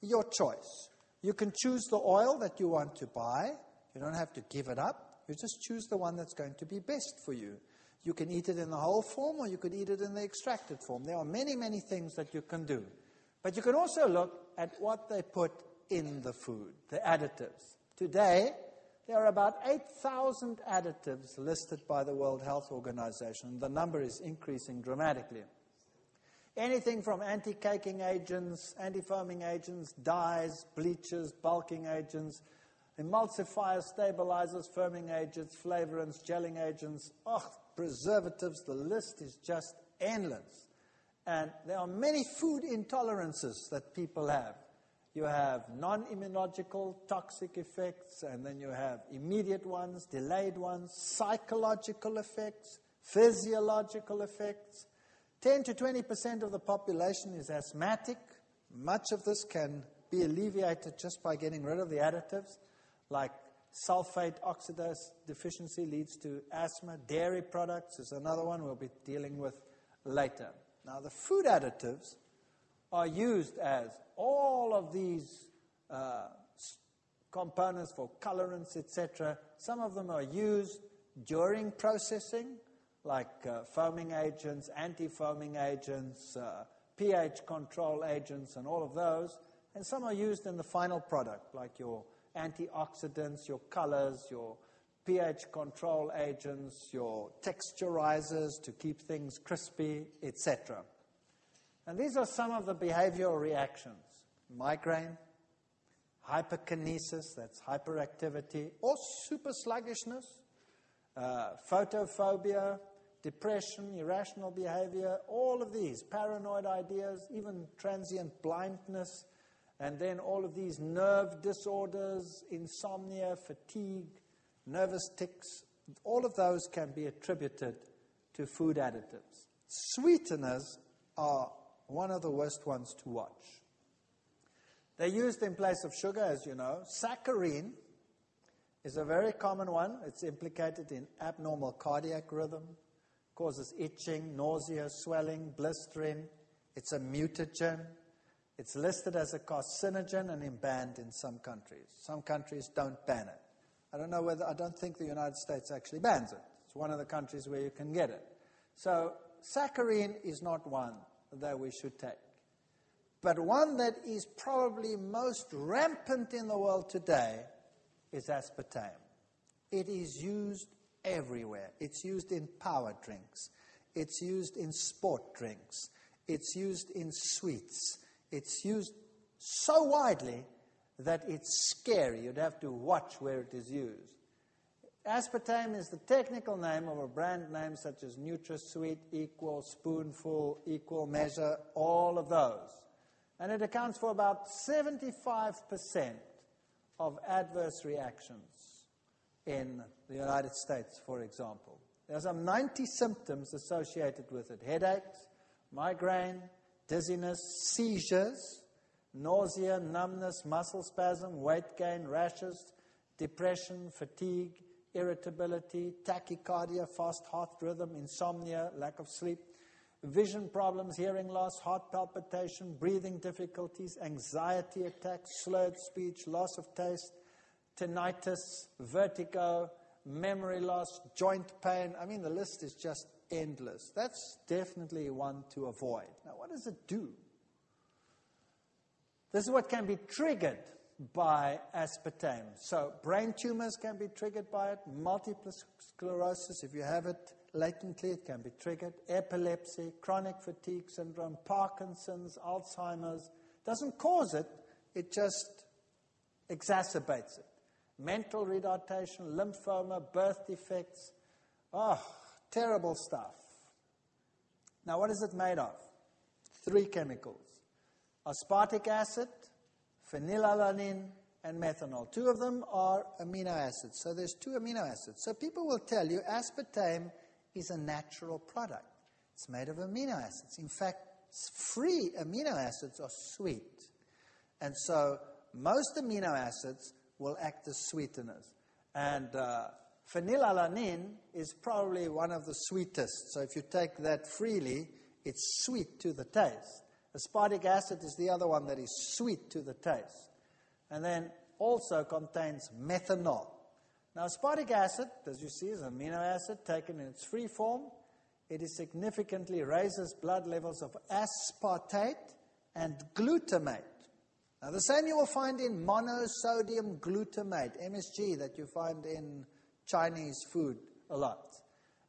your choice. You can choose the oil that you want to buy. You don't have to give it up. You just choose the one that's going to be best for you. You can eat it in the whole form or you could eat it in the extracted form. There are many, many things that you can do. But you can also look at what they put in the food, the additives. Today, there are about 8,000 additives listed by the World Health Organization. The number is increasing dramatically. Anything from anti caking agents, anti foaming agents, dyes, bleachers, bulking agents, emulsifiers, stabilizers, firming agents, flavorants, gelling agents, oh, preservatives, the list is just endless. And there are many food intolerances that people have. You have non immunological toxic effects, and then you have immediate ones, delayed ones, psychological effects, physiological effects. 10 to 20% of the population is asthmatic. Much of this can be alleviated just by getting rid of the additives, like sulfite oxidase deficiency leads to asthma. Dairy products is another one we'll be dealing with later. Now, the food additives are used as all of these uh, components for colorants, etc. Some of them are used during processing, like uh, foaming agents, anti foaming agents, uh, pH control agents, and all of those. And some are used in the final product, like your antioxidants, your colors, your pH control agents, your texturizers to keep things crispy, etc. And these are some of the behavioral reactions migraine, hyperkinesis, that's hyperactivity, or super sluggishness, uh, photophobia, depression, irrational behavior, all of these, paranoid ideas, even transient blindness, and then all of these nerve disorders, insomnia, fatigue, nervous tics, all of those can be attributed to food additives. Sweeteners are one of the worst ones to watch. They're used in place of sugar, as you know. Saccharin is a very common one. It's implicated in abnormal cardiac rhythm, causes itching, nausea, swelling, blistering. It's a mutagen. It's listed as a carcinogen and banned in some countries. Some countries don't ban it. I don't know whether, I don't think the United States actually bans it. It's one of the countries where you can get it. So, saccharin is not one that we should take. But one that is probably most rampant in the world today is aspartame. It is used everywhere. It's used in power drinks. It's used in sport drinks. It's used in sweets. It's used so widely that it's scary. You'd have to watch where it is used. Aspartame is the technical name of a brand name such as NutraSweet, Equal, Spoonful, Equal Measure, all of those. And it accounts for about 75% of adverse reactions in the United States, for example. There are some 90 symptoms associated with it headaches, migraine, dizziness, seizures, nausea, numbness, muscle spasm, weight gain, rashes, depression, fatigue, irritability, tachycardia, fast heart rhythm, insomnia, lack of sleep, vision problems, hearing loss, heart palpitation, breathing difficulties, anxiety attacks, slurred speech, loss of taste, tinnitus, vertigo, memory loss, joint pain. I mean, the list is just endless. That's definitely one to avoid. Now, what does it do? This is what can be triggered by aspartame. So, brain tumors can be triggered by it, multiple sclerosis, if you have it latently, it can be triggered, epilepsy, chronic fatigue syndrome, Parkinson's, Alzheimer's. Doesn't cause it, it just exacerbates it. Mental retardation, lymphoma, birth defects. Oh, terrible stuff. Now, what is it made of? Three chemicals aspartic acid, phenylalanine, and methanol. Two of them are amino acids. So there's two amino acids. So people will tell you aspartame is a natural product. It's made of amino acids. In fact, free amino acids are sweet. And so most amino acids will act as sweeteners. And uh, phenylalanine is probably one of the sweetest. So if you take that freely, it's sweet to the taste. Aspartic acid is the other one that is sweet to the taste. And then also contains methanol. Now, aspartic acid, as you see, is an amino acid taken in its free form. It significantly raises blood levels of aspartate and glutamate. Now, the same you will find in monosodium glutamate, MSG, that you find in Chinese food a lot.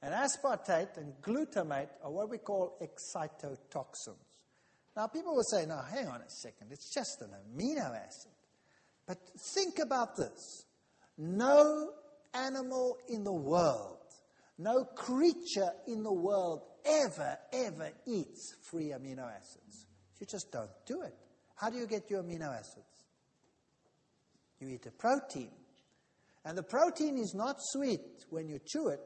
And aspartate and glutamate are what we call excitotoxins. Now, people will say, now, hang on a second, it's just an amino acid. But think about this. No animal in the world, no creature in the world ever, ever eats free amino acids. You just don't do it. How do you get your amino acids? You eat a protein. And the protein is not sweet when you chew it.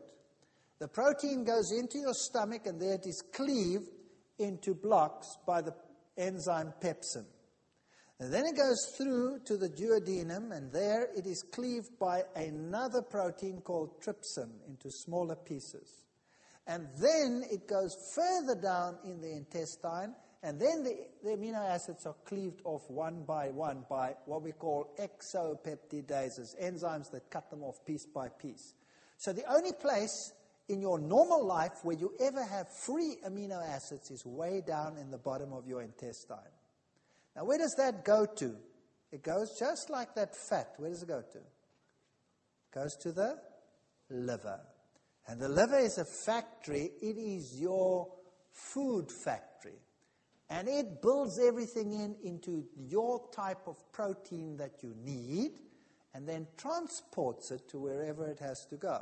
The protein goes into your stomach and there it is cleaved into blocks by the enzyme pepsin. And then it goes through to the duodenum, and there it is cleaved by another protein called trypsin into smaller pieces. And then it goes further down in the intestine, and then the, the, amino acids are cleaved off one by one by what we call exopeptidases, enzymes that cut them off piece by piece. So the only place in your normal life where you ever have free amino acids is way down in the bottom of your intestine. Now, where does that go to? It goes just like that fat. Where does it go to? It goes to the liver. And the liver is a factory, it is your food factory. And it builds everything in into your type of protein that you need and then transports it to wherever it has to go.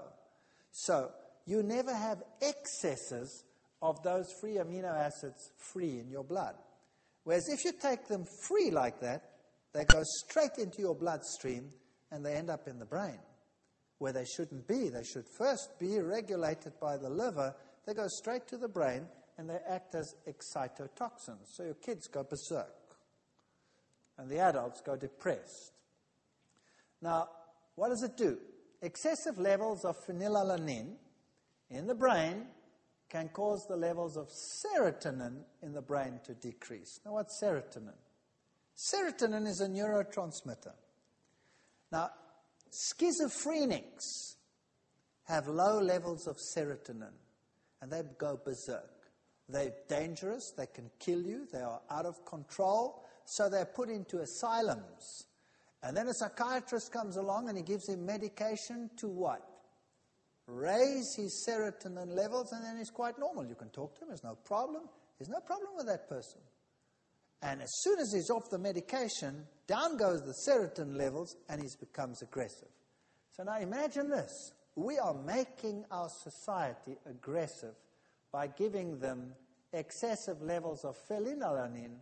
So you never have excesses of those free amino acids free in your blood. Whereas if you take them free like that, they go straight into your bloodstream and they end up in the brain where they shouldn't be. They should first be regulated by the liver. They go straight to the brain and they act as excitotoxins. So your kids go berserk and the adults go depressed. Now, what does it do? Excessive levels of phenylalanine in the brain can cause the levels of serotonin in the brain to decrease. Now, what's serotonin? Serotonin is a neurotransmitter. Now, schizophrenics have low levels of serotonin and they go berserk. They're dangerous, they can kill you, they are out of control, so they're put into asylums. And then a psychiatrist comes along and he gives him medication to what? Raise his serotonin levels, and then he's quite normal. You can talk to him, there's no problem. There's no problem with that person. And as soon as he's off the medication, down goes the serotonin levels, and he becomes aggressive. So now imagine this. We are making our society aggressive by giving them excessive levels of phenylalanine.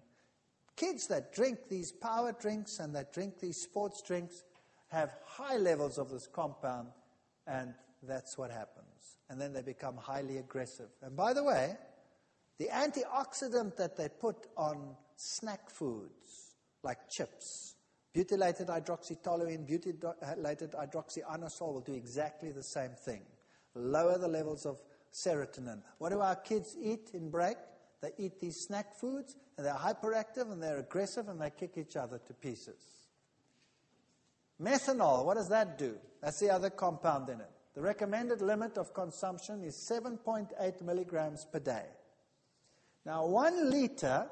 Kids that drink these power drinks and that drink these sports drinks have high levels of this compound, and that's what happens. And then they become highly aggressive. And by the way, the antioxidant that they put on snack foods, like chips, butylated hydroxytoluene, butylated hydroxyanisole will do exactly the same thing. Lower the levels of serotonin. What do our kids eat in break? They eat these snack foods, and they're hyperactive, and they're aggressive, and they kick each other to pieces. Methanol, what does that do? That's the other compound in it. The recommended limit of consumption is 7.8 milligrams per day. Now, one liter,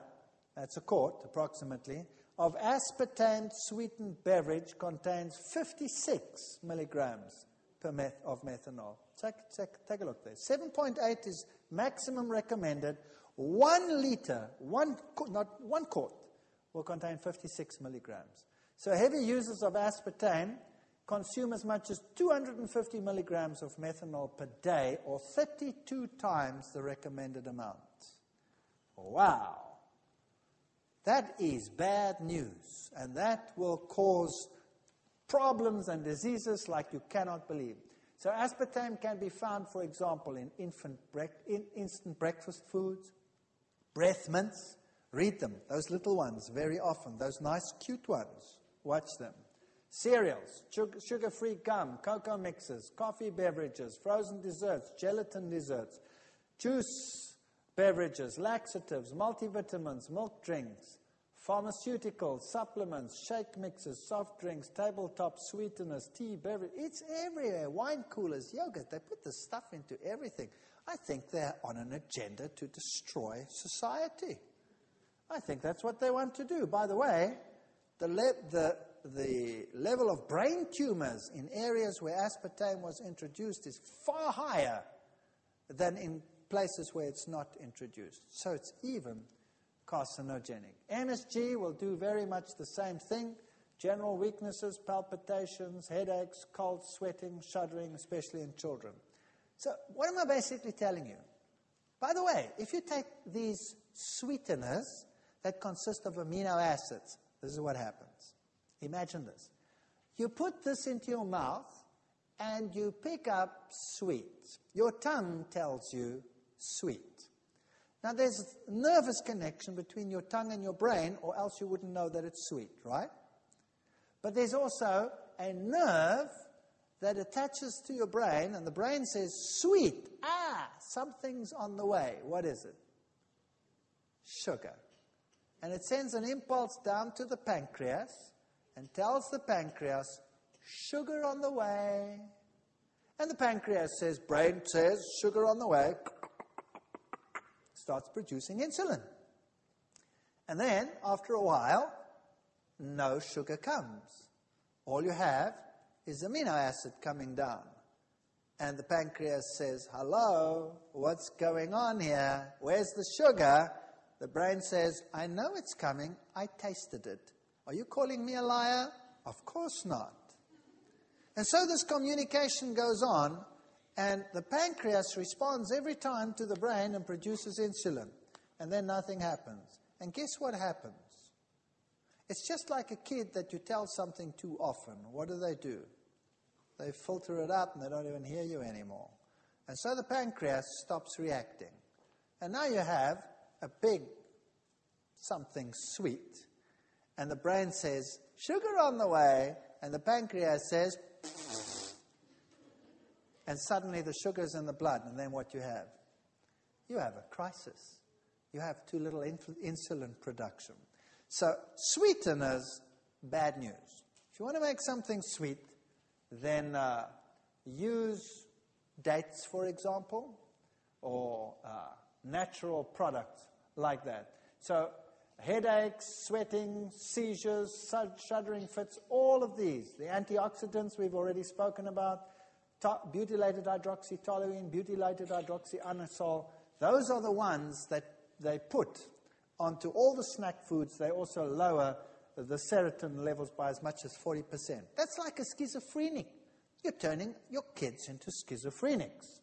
that's a quart approximately, of aspartame sweetened beverage contains 56 milligrams per meth- of methanol. Take, take, take a look there. 7.8 is maximum recommended. One liter, one, not one quart, will contain 56 milligrams. So heavy users of aspartame consume as much as 250 milligrams of methanol per day, or 32 times the recommended amount. Wow. That is bad news, and that will cause problems and diseases like you cannot believe. So, aspartame can be found, for example, in infant in instant breakfast foods, breath mints. Read them, those little ones, very often, those nice, cute ones. Watch them cereals, sugar free gum, cocoa mixes, coffee beverages, frozen desserts, gelatin desserts, juice beverages, laxatives, multivitamins, milk drinks, pharmaceuticals, supplements, shake mixes, soft drinks, tabletop sweeteners, tea, beverage. It's everywhere. Wine coolers, yogurt. They put this stuff into everything. I think they're on an agenda to destroy society. I think that's what they want to do. By the way, the, le- the the level of brain tumors in areas where aspartame was introduced is far higher than in places where it's not introduced. So it's even carcinogenic. MSG will do very much the same thing. General weaknesses, palpitations, headaches, cold sweating, shuddering, especially in children. So, what am I basically telling you? By the way, if you take these sweeteners that consist of amino acids, this is what happens. Imagine this. You put this into your mouth and you pick up sweet. Your tongue tells you sweet. Now, there's a nervous connection between your tongue and your brain, or else you wouldn't know that it's sweet, right? But there's also a nerve that attaches to your brain, and the brain says, Sweet, ah, something's on the way. What is it? Sugar. And it sends an impulse down to the pancreas and tells the pancreas, Sugar on the way. And the pancreas says, Brain says, Sugar on the way. Starts producing insulin. And then, after a while, no sugar comes. All you have is amino acid coming down. And the pancreas says, Hello, what's going on here? Where's the sugar? The brain says, I know it's coming. I tasted it. Are you calling me a liar? Of course not. And so this communication goes on, and the pancreas responds every time to the brain and produces insulin. And then nothing happens. And guess what happens? It's just like a kid that you tell something too often. What do they do? They filter it out and they don't even hear you anymore. And so the pancreas stops reacting. And now you have a big something sweet. And the brain says, sugar on the way. And the pancreas says, and suddenly the sugar's in the blood. And then what you have? You have a crisis. You have too little insulin production. So, sweeteners, bad news. If you want to make something sweet, then uh, use dates, for example, or uh, natural products like that. So, headaches, sweating, seizures, shuddering fits, all of these. The antioxidants we've already spoken about, butylated hydroxytoluene, butylated hydroxyanisole, those are the ones that they put onto all the snack foods. They also lower the serotonin levels by as much as 40%. That's like a schizophrenic. You're turning your kids into schizophrenics.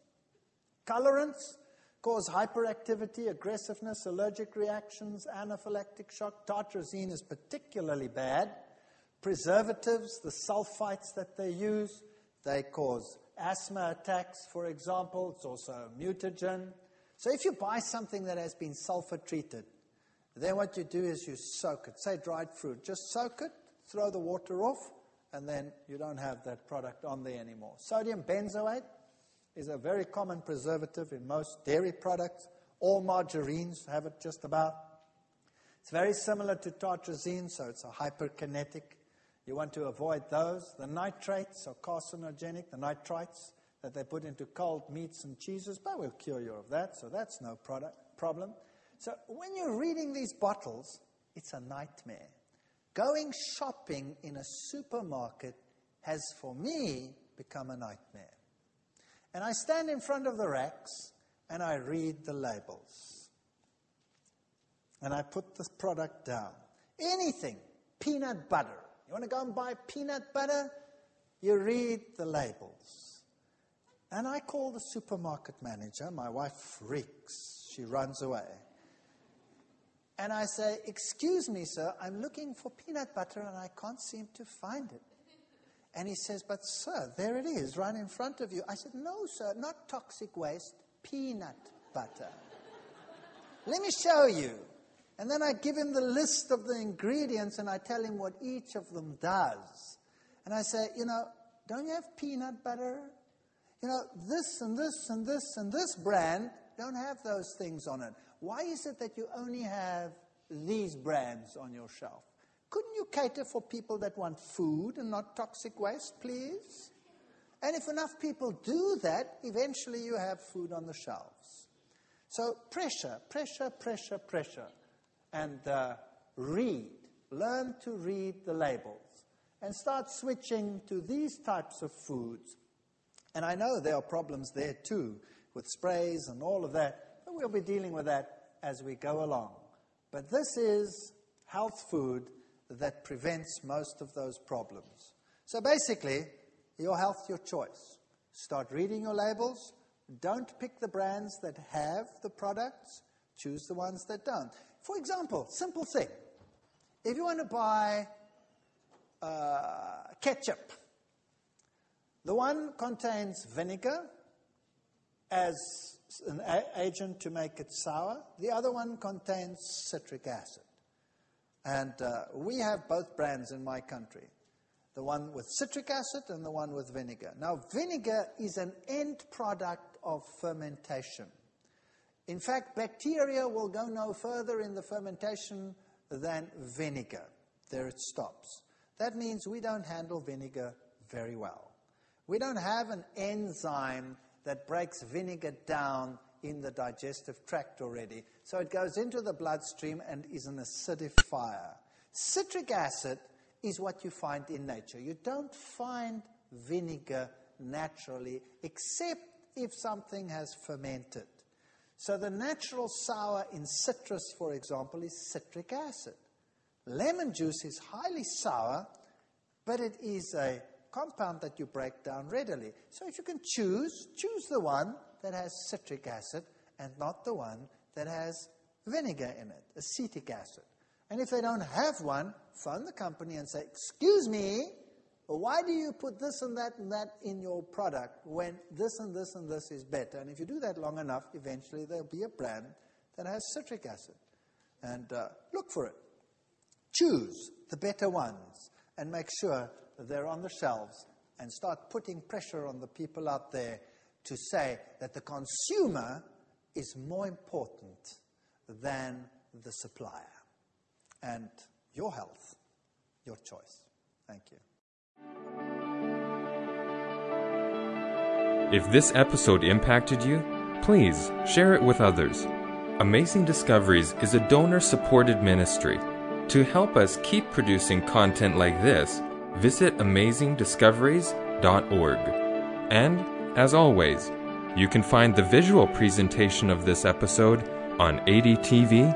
Colorants cause hyperactivity, aggressiveness, allergic reactions, anaphylactic shock. Tartrazine is particularly bad. Preservatives, the sulfites that they use, they cause asthma attacks, for example. It's also a mutagen. So if you buy something that has been sulfur treated, then what you do is you soak it. Say dried fruit. Just soak it, throw the water off, and then you don't have that product on there anymore. Sodium benzoate is a very common preservative in most dairy products. All margarines have it just about. It's very similar to tartrazine, so it's a hyperkinetic. You want to avoid those. The nitrates are carcinogenic, the nitrites that they put into cold meats and cheeses, but we'll cure you of that, so that's no product, problem. So when you're reading these bottles, it's a nightmare. Going shopping in a supermarket has, for me, become a nightmare. And I stand in front of the racks and I read the labels. And I put the product down. Anything, peanut butter. You want to go and buy peanut butter? You read the labels. And I call the supermarket manager. My wife freaks. She runs away. And I say, Excuse me, sir, I'm looking for peanut butter and I can't seem to find it. And he says, But, sir, there it is, right in front of you. I said, No, sir, not toxic waste, peanut butter. Let me show you. And then I give him the list of the ingredients and I tell him what each of them does. And I say, You know, don't you have peanut butter? You know, this and this and this and this brand don't have those things on it. Why is it that you only have these brands on your shelf? Couldn't you cater for people that want food and not toxic waste, please? And if enough people do that, eventually you have food on the shelves. So pressure, pressure, pressure, pressure. And uh, read. Learn to read the labels. And start switching to these types of foods. And I know there are problems there too, with sprays and all of that, but we'll be dealing with that as we go along. But this is health food that prevents most of those problems. So basically, your health, your choice. Start reading your labels. Don't pick the brands that have the products. Choose the ones that don't. For example, simple thing. If you want to buy uh, ketchup, the one contains vinegar as an agent to make it sour. The other one contains citric acid. And uh, we have both brands in my country the one with citric acid and the one with vinegar. Now, vinegar is an end product of fermentation. In fact, bacteria will go no further in the fermentation than vinegar. There it stops. That means we don't handle vinegar very well. We don't have an enzyme that breaks vinegar down in the digestive tract already. So it goes into the bloodstream and is an acidifier. Citric acid is what you find in nature. You don't find vinegar naturally except if something has fermented. So the natural sour in citrus, for example, is citric acid. Lemon juice is highly sour, but it is a compound that you break down readily. So if you can choose, choose the one that has citric acid and not the one that has vinegar in it, acetic acid. And if they don't have one, phone the company and say, Excuse me, why do you put this and that and that in your product when this and this and this is better? And if you do that long enough, eventually there'll be a brand that has citric acid. And uh, look for it. Choose the better ones and make sure that they're on the shelves and start putting pressure on the people out there to say that the consumer is more important than the supplier. And your health, your choice. Thank you. If this episode impacted you, please share it with others. Amazing Discoveries is a donor supported ministry. To help us keep producing content like this, visit amazingdiscoveries.org. And, as always, you can find the visual presentation of this episode on adtv.watch.